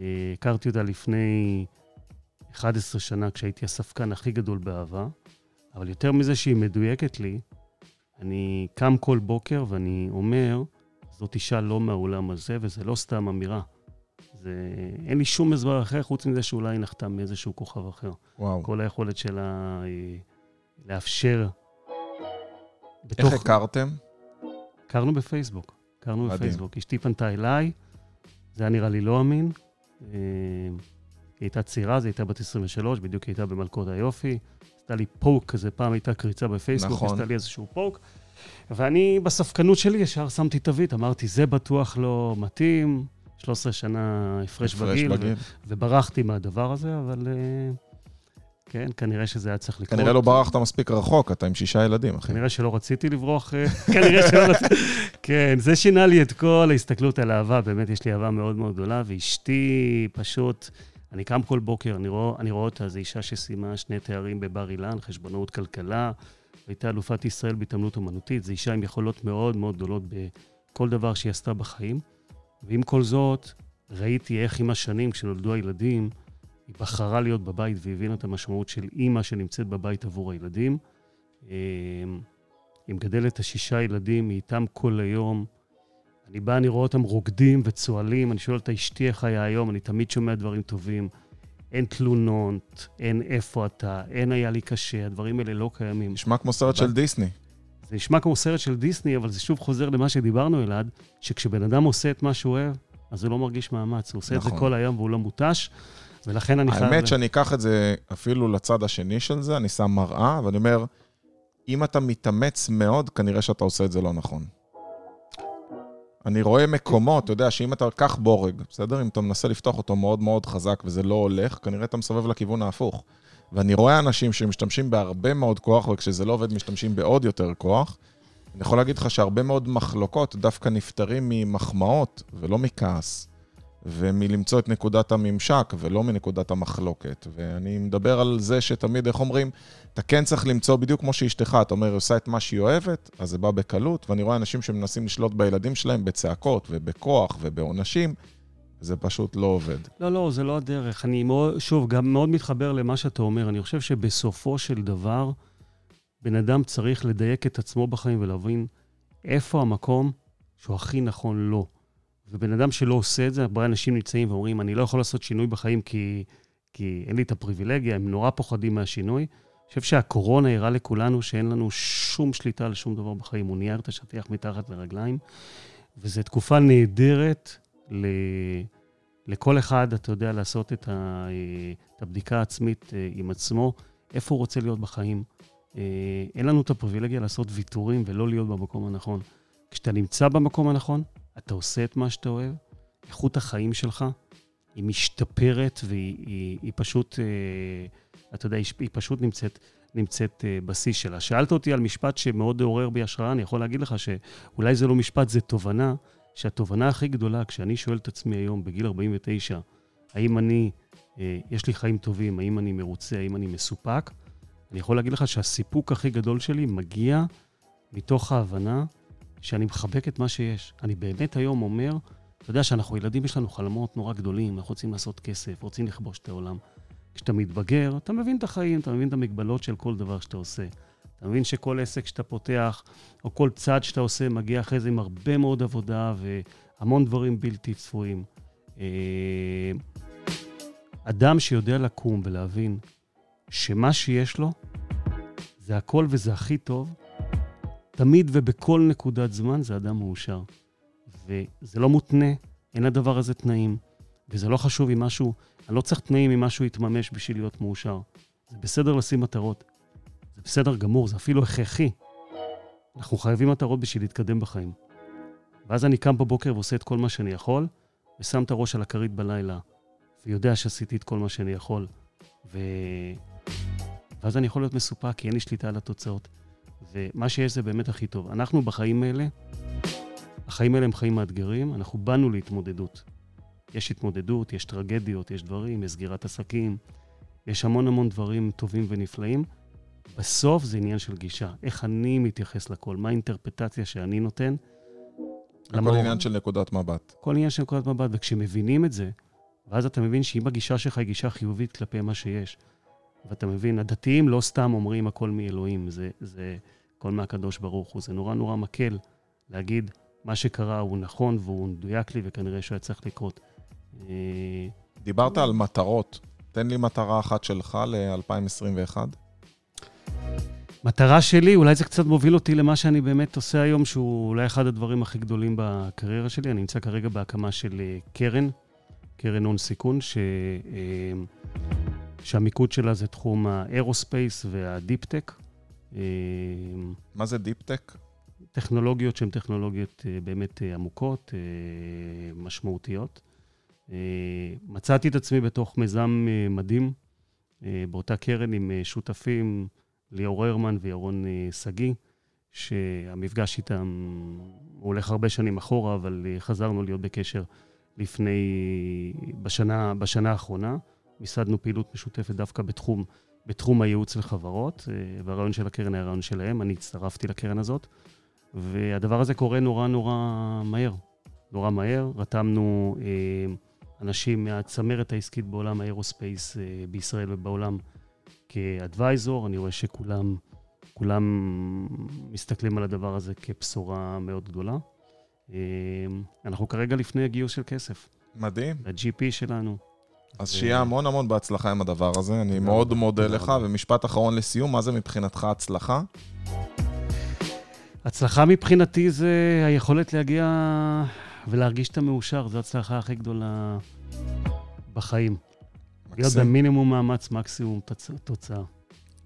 אה, הכרתי אותה לפני 11 שנה, כשהייתי הספקן הכי גדול באהבה, אבל יותר מזה שהיא מדויקת לי, אני קם כל בוקר ואני אומר, זאת אישה לא מהעולם הזה, וזה לא סתם אמירה. זה... אין לי שום הסבר אחר, חוץ מזה שאולי היא נחתה מאיזשהו כוכב אחר. וואו. כל היכולת שלה היא לאפשר... בתוך... איך הכרתם? הכרנו בפייסבוק. הכרנו בפייסבוק. אשתי פנתה אליי, זה היה נראה לי לא אמין. אה, היא הייתה צעירה, זו הייתה בת 23, בדיוק היא הייתה במלכות היופי. עשתה לי פוק כזה, פעם הייתה קריצה בפייסבוק, נכון. עשתה לי איזשהו פוק. ואני, בספקנות שלי, ישר שמתי תווית, אמרתי, זה בטוח לא מתאים. 13 שנה הפרש בגיל, בגיל. ו- וברחתי מהדבר הזה, אבל uh, כן, כנראה שזה היה צריך לקרות. כנראה לא ברחת מספיק רחוק, אתה עם שישה ילדים, אחי. כנראה שלא רציתי לברוח, אה, <laughs> כנראה שלא רציתי... <laughs> כן, זה שינה לי את כל ההסתכלות על אהבה, באמת יש לי אהבה מאוד מאוד גדולה, ואשתי פשוט... אני קם כל בוקר, אני רואה, אני רואה אותה, זו אישה שסיימה שני תארים בבר אילן, חשבונאות כלכלה, הייתה אלופת ישראל בהתעמלות אומנותית, זו אישה עם יכולות מאוד מאוד גדולות בכל דבר שהיא עשתה בחיים. ועם כל זאת, ראיתי איך עם השנים, כשנולדו הילדים, היא בחרה להיות בבית והבינה את המשמעות של אימא שנמצאת בבית עבור הילדים. אמ, היא מגדלת את השישה ילדים, היא איתם כל היום. אני בא, אני רואה אותם רוקדים וצוהלים, אני שואל אותה, אשתי איך היה היום? אני תמיד שומע דברים טובים. אין תלונות, אין איפה אתה, אין היה לי קשה, הדברים האלה לא קיימים. נשמע כמו סרט של דיסני. זה נשמע כמו סרט של דיסני, אבל זה שוב חוזר למה שדיברנו, אלעד, שכשבן אדם עושה את מה שהוא אוהב, אז הוא לא מרגיש מאמץ. הוא עושה נכון. את זה נכון. כל היום והוא לא מותש, ולכן אני חייב... האמת שאני אקח את זה אפילו לצד השני של זה, אני שם מראה, ואני אומר, אם אתה מתאמץ מאוד, כנראה שאתה עושה את זה לא נכון. אני רואה מקומות, אתה יודע, שאם אתה קח בורג, בסדר? אם אתה מנסה לפתוח אותו מאוד מאוד חזק וזה לא הולך, כנראה אתה מסובב לכיוון ההפוך. ואני רואה אנשים שמשתמשים בהרבה מאוד כוח, וכשזה לא עובד משתמשים בעוד יותר כוח. אני יכול להגיד לך שהרבה מאוד מחלוקות דווקא נפטרים ממחמאות ולא מכעס, ומלמצוא את נקודת הממשק ולא מנקודת המחלוקת. ואני מדבר על זה שתמיד, איך אומרים, אתה כן צריך למצוא בדיוק כמו שאשתך, אתה אומר, היא עושה את מה שהיא אוהבת, אז זה בא בקלות, ואני רואה אנשים שמנסים לשלוט בילדים שלהם בצעקות ובכוח ובעונשים. זה פשוט לא עובד. לא, לא, זה לא הדרך. אני מאוד, שוב, גם מאוד מתחבר למה שאתה אומר. אני חושב שבסופו של דבר, בן אדם צריך לדייק את עצמו בחיים ולהבין איפה המקום שהוא הכי נכון לו. ובן אדם שלא עושה את זה, הרבה אנשים נמצאים ואומרים, אני לא יכול לעשות שינוי בחיים כי, כי אין לי את הפריבילגיה, הם נורא פוחדים מהשינוי. אני חושב שהקורונה הראה לכולנו שאין לנו שום שליטה על שום דבר בחיים. הוא נייר את השטיח מתחת לרגליים, וזו תקופה נהדרת ל... לכל אחד, אתה יודע, לעשות את, ה... את הבדיקה העצמית אה, עם עצמו, איפה הוא רוצה להיות בחיים. אה, אין לנו את הפריבילגיה לעשות ויתורים ולא להיות במקום הנכון. כשאתה נמצא במקום הנכון, אתה עושה את מה שאתה אוהב, איכות החיים שלך היא משתפרת והיא היא, היא פשוט, אה, אתה יודע, היא פשוט נמצאת, נמצאת אה, בשיא שלה. שאלת אותי על משפט שמאוד עורר בי השראה, אני יכול להגיד לך שאולי זה לא משפט, זה תובנה, שהתובנה הכי גדולה, כשאני שואל את עצמי היום, בגיל 49, האם אני, אה, יש לי חיים טובים, האם אני מרוצה, האם אני מסופק, אני יכול להגיד לך שהסיפוק הכי גדול שלי מגיע מתוך ההבנה שאני מחבק את מה שיש. אני באמת היום אומר, אתה יודע שאנחנו ילדים, יש לנו חלומות נורא גדולים, אנחנו רוצים לעשות כסף, רוצים לכבוש את העולם. כשאתה מתבגר, אתה מבין את החיים, אתה מבין את המגבלות של כל דבר שאתה עושה. אתה מבין שכל עסק שאתה פותח, או כל צעד שאתה עושה, מגיע אחרי זה עם הרבה מאוד עבודה והמון דברים בלתי צפויים. אה, אדם שיודע לקום ולהבין שמה שיש לו זה הכל וזה הכי טוב, תמיד ובכל נקודת זמן זה אדם מאושר. וזה לא מותנה, אין לדבר הזה תנאים, וזה לא חשוב אם משהו, אני לא צריך תנאים אם משהו יתממש בשביל להיות מאושר. זה בסדר לשים מטרות, זה בסדר גמור, זה אפילו הכרחי. אנחנו חייבים מטרות בשביל להתקדם בחיים. ואז אני קם בבוקר ועושה את כל מה שאני יכול, ושם את הראש על הכרית בלילה, ויודע שעשיתי את כל מה שאני יכול. ו... ואז אני יכול להיות מסופק, כי אין לי שליטה על התוצאות. ומה שיש זה באמת הכי טוב. אנחנו בחיים האלה, החיים האלה הם חיים מאתגרים, אנחנו באנו להתמודדות. יש התמודדות, יש טרגדיות, יש דברים, יש סגירת עסקים, יש המון המון דברים טובים ונפלאים. בסוף זה עניין של גישה. איך אני מתייחס לכל, מה האינטרפטציה שאני נותן. הכל למה... עניין של נקודת מבט. כל עניין של נקודת מבט, וכשמבינים את זה, ואז אתה מבין שאם הגישה שלך היא גישה חיובית כלפי מה שיש, ואתה מבין, הדתיים לא סתם אומרים הכל מאלוהים, זה, זה הכל מהקדוש ברוך הוא. זה נורא נורא מקל להגיד, מה שקרה הוא נכון והוא מדויק לי, וכנראה שהוא היה צריך לקרות. אה, דיברת על מטרות. תן לי מטרה אחת שלך ל-2021. מטרה שלי, אולי זה קצת מוביל אותי למה שאני באמת עושה היום, שהוא אולי אחד הדברים הכי גדולים בקריירה שלי. אני נמצא כרגע בהקמה של אה, קרן, קרן הון סיכון, ש... אה, שהמיקוד שלה זה תחום ה aerospace וה deep-tech. מה זה deep-tech? טכנולוגיות שהן טכנולוגיות אה, באמת אה, עמוקות, אה, משמעותיות. מצאתי את עצמי בתוך מיזם מדהים, באותה קרן עם שותפים, ליאור הרמן וירון שגיא, שהמפגש איתם, הולך הרבה שנים אחורה, אבל חזרנו להיות בקשר לפני, בשנה, בשנה האחרונה. מיסדנו פעילות משותפת דווקא בתחום, בתחום הייעוץ לחברות, והרעיון של הקרן היה רעיון שלהם, אני הצטרפתי לקרן הזאת. והדבר הזה קורה נורא נורא מהר. נורא מהר. רתמנו אה, אנשים מהצמרת העסקית בעולם האירוספייס אה, בישראל ובעולם כאדוויזור. אני רואה שכולם כולם מסתכלים על הדבר הזה כבשורה מאוד גדולה. אה, אנחנו כרגע לפני הגיוס של כסף. מדהים. ה-GP שלנו. אז שיהיה המון המון בהצלחה עם הדבר הזה. אני מאוד מודה לך, ומשפט אחרון לסיום, מה זה מבחינתך הצלחה? הצלחה מבחינתי זה היכולת להגיע ולהרגיש שאתה מאושר, זו ההצלחה הכי גדולה בחיים. להיות במינימום מאמץ, מקסימום תוצאה.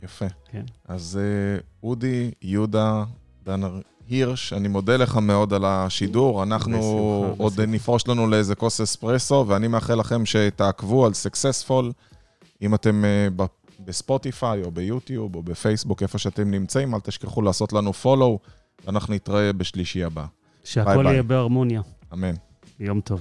יפה. כן. אז אה, אודי, יהודה, דנר הירש, אני מודה לך מאוד על השידור. אנחנו בשמחה, עוד בשמחה. נפרוש לנו לאיזה כוס אספרסו, ואני מאחל לכם שתעקבו על סקסספול, אם אתם אה, בספוטיפיי או ביוטיוב או בפייסבוק, איפה שאתם נמצאים, אל תשכחו לעשות לנו פולו. אנחנו נתראה בשלישי הבא. שהכל יהיה בהרמוניה. אמן. יום טוב.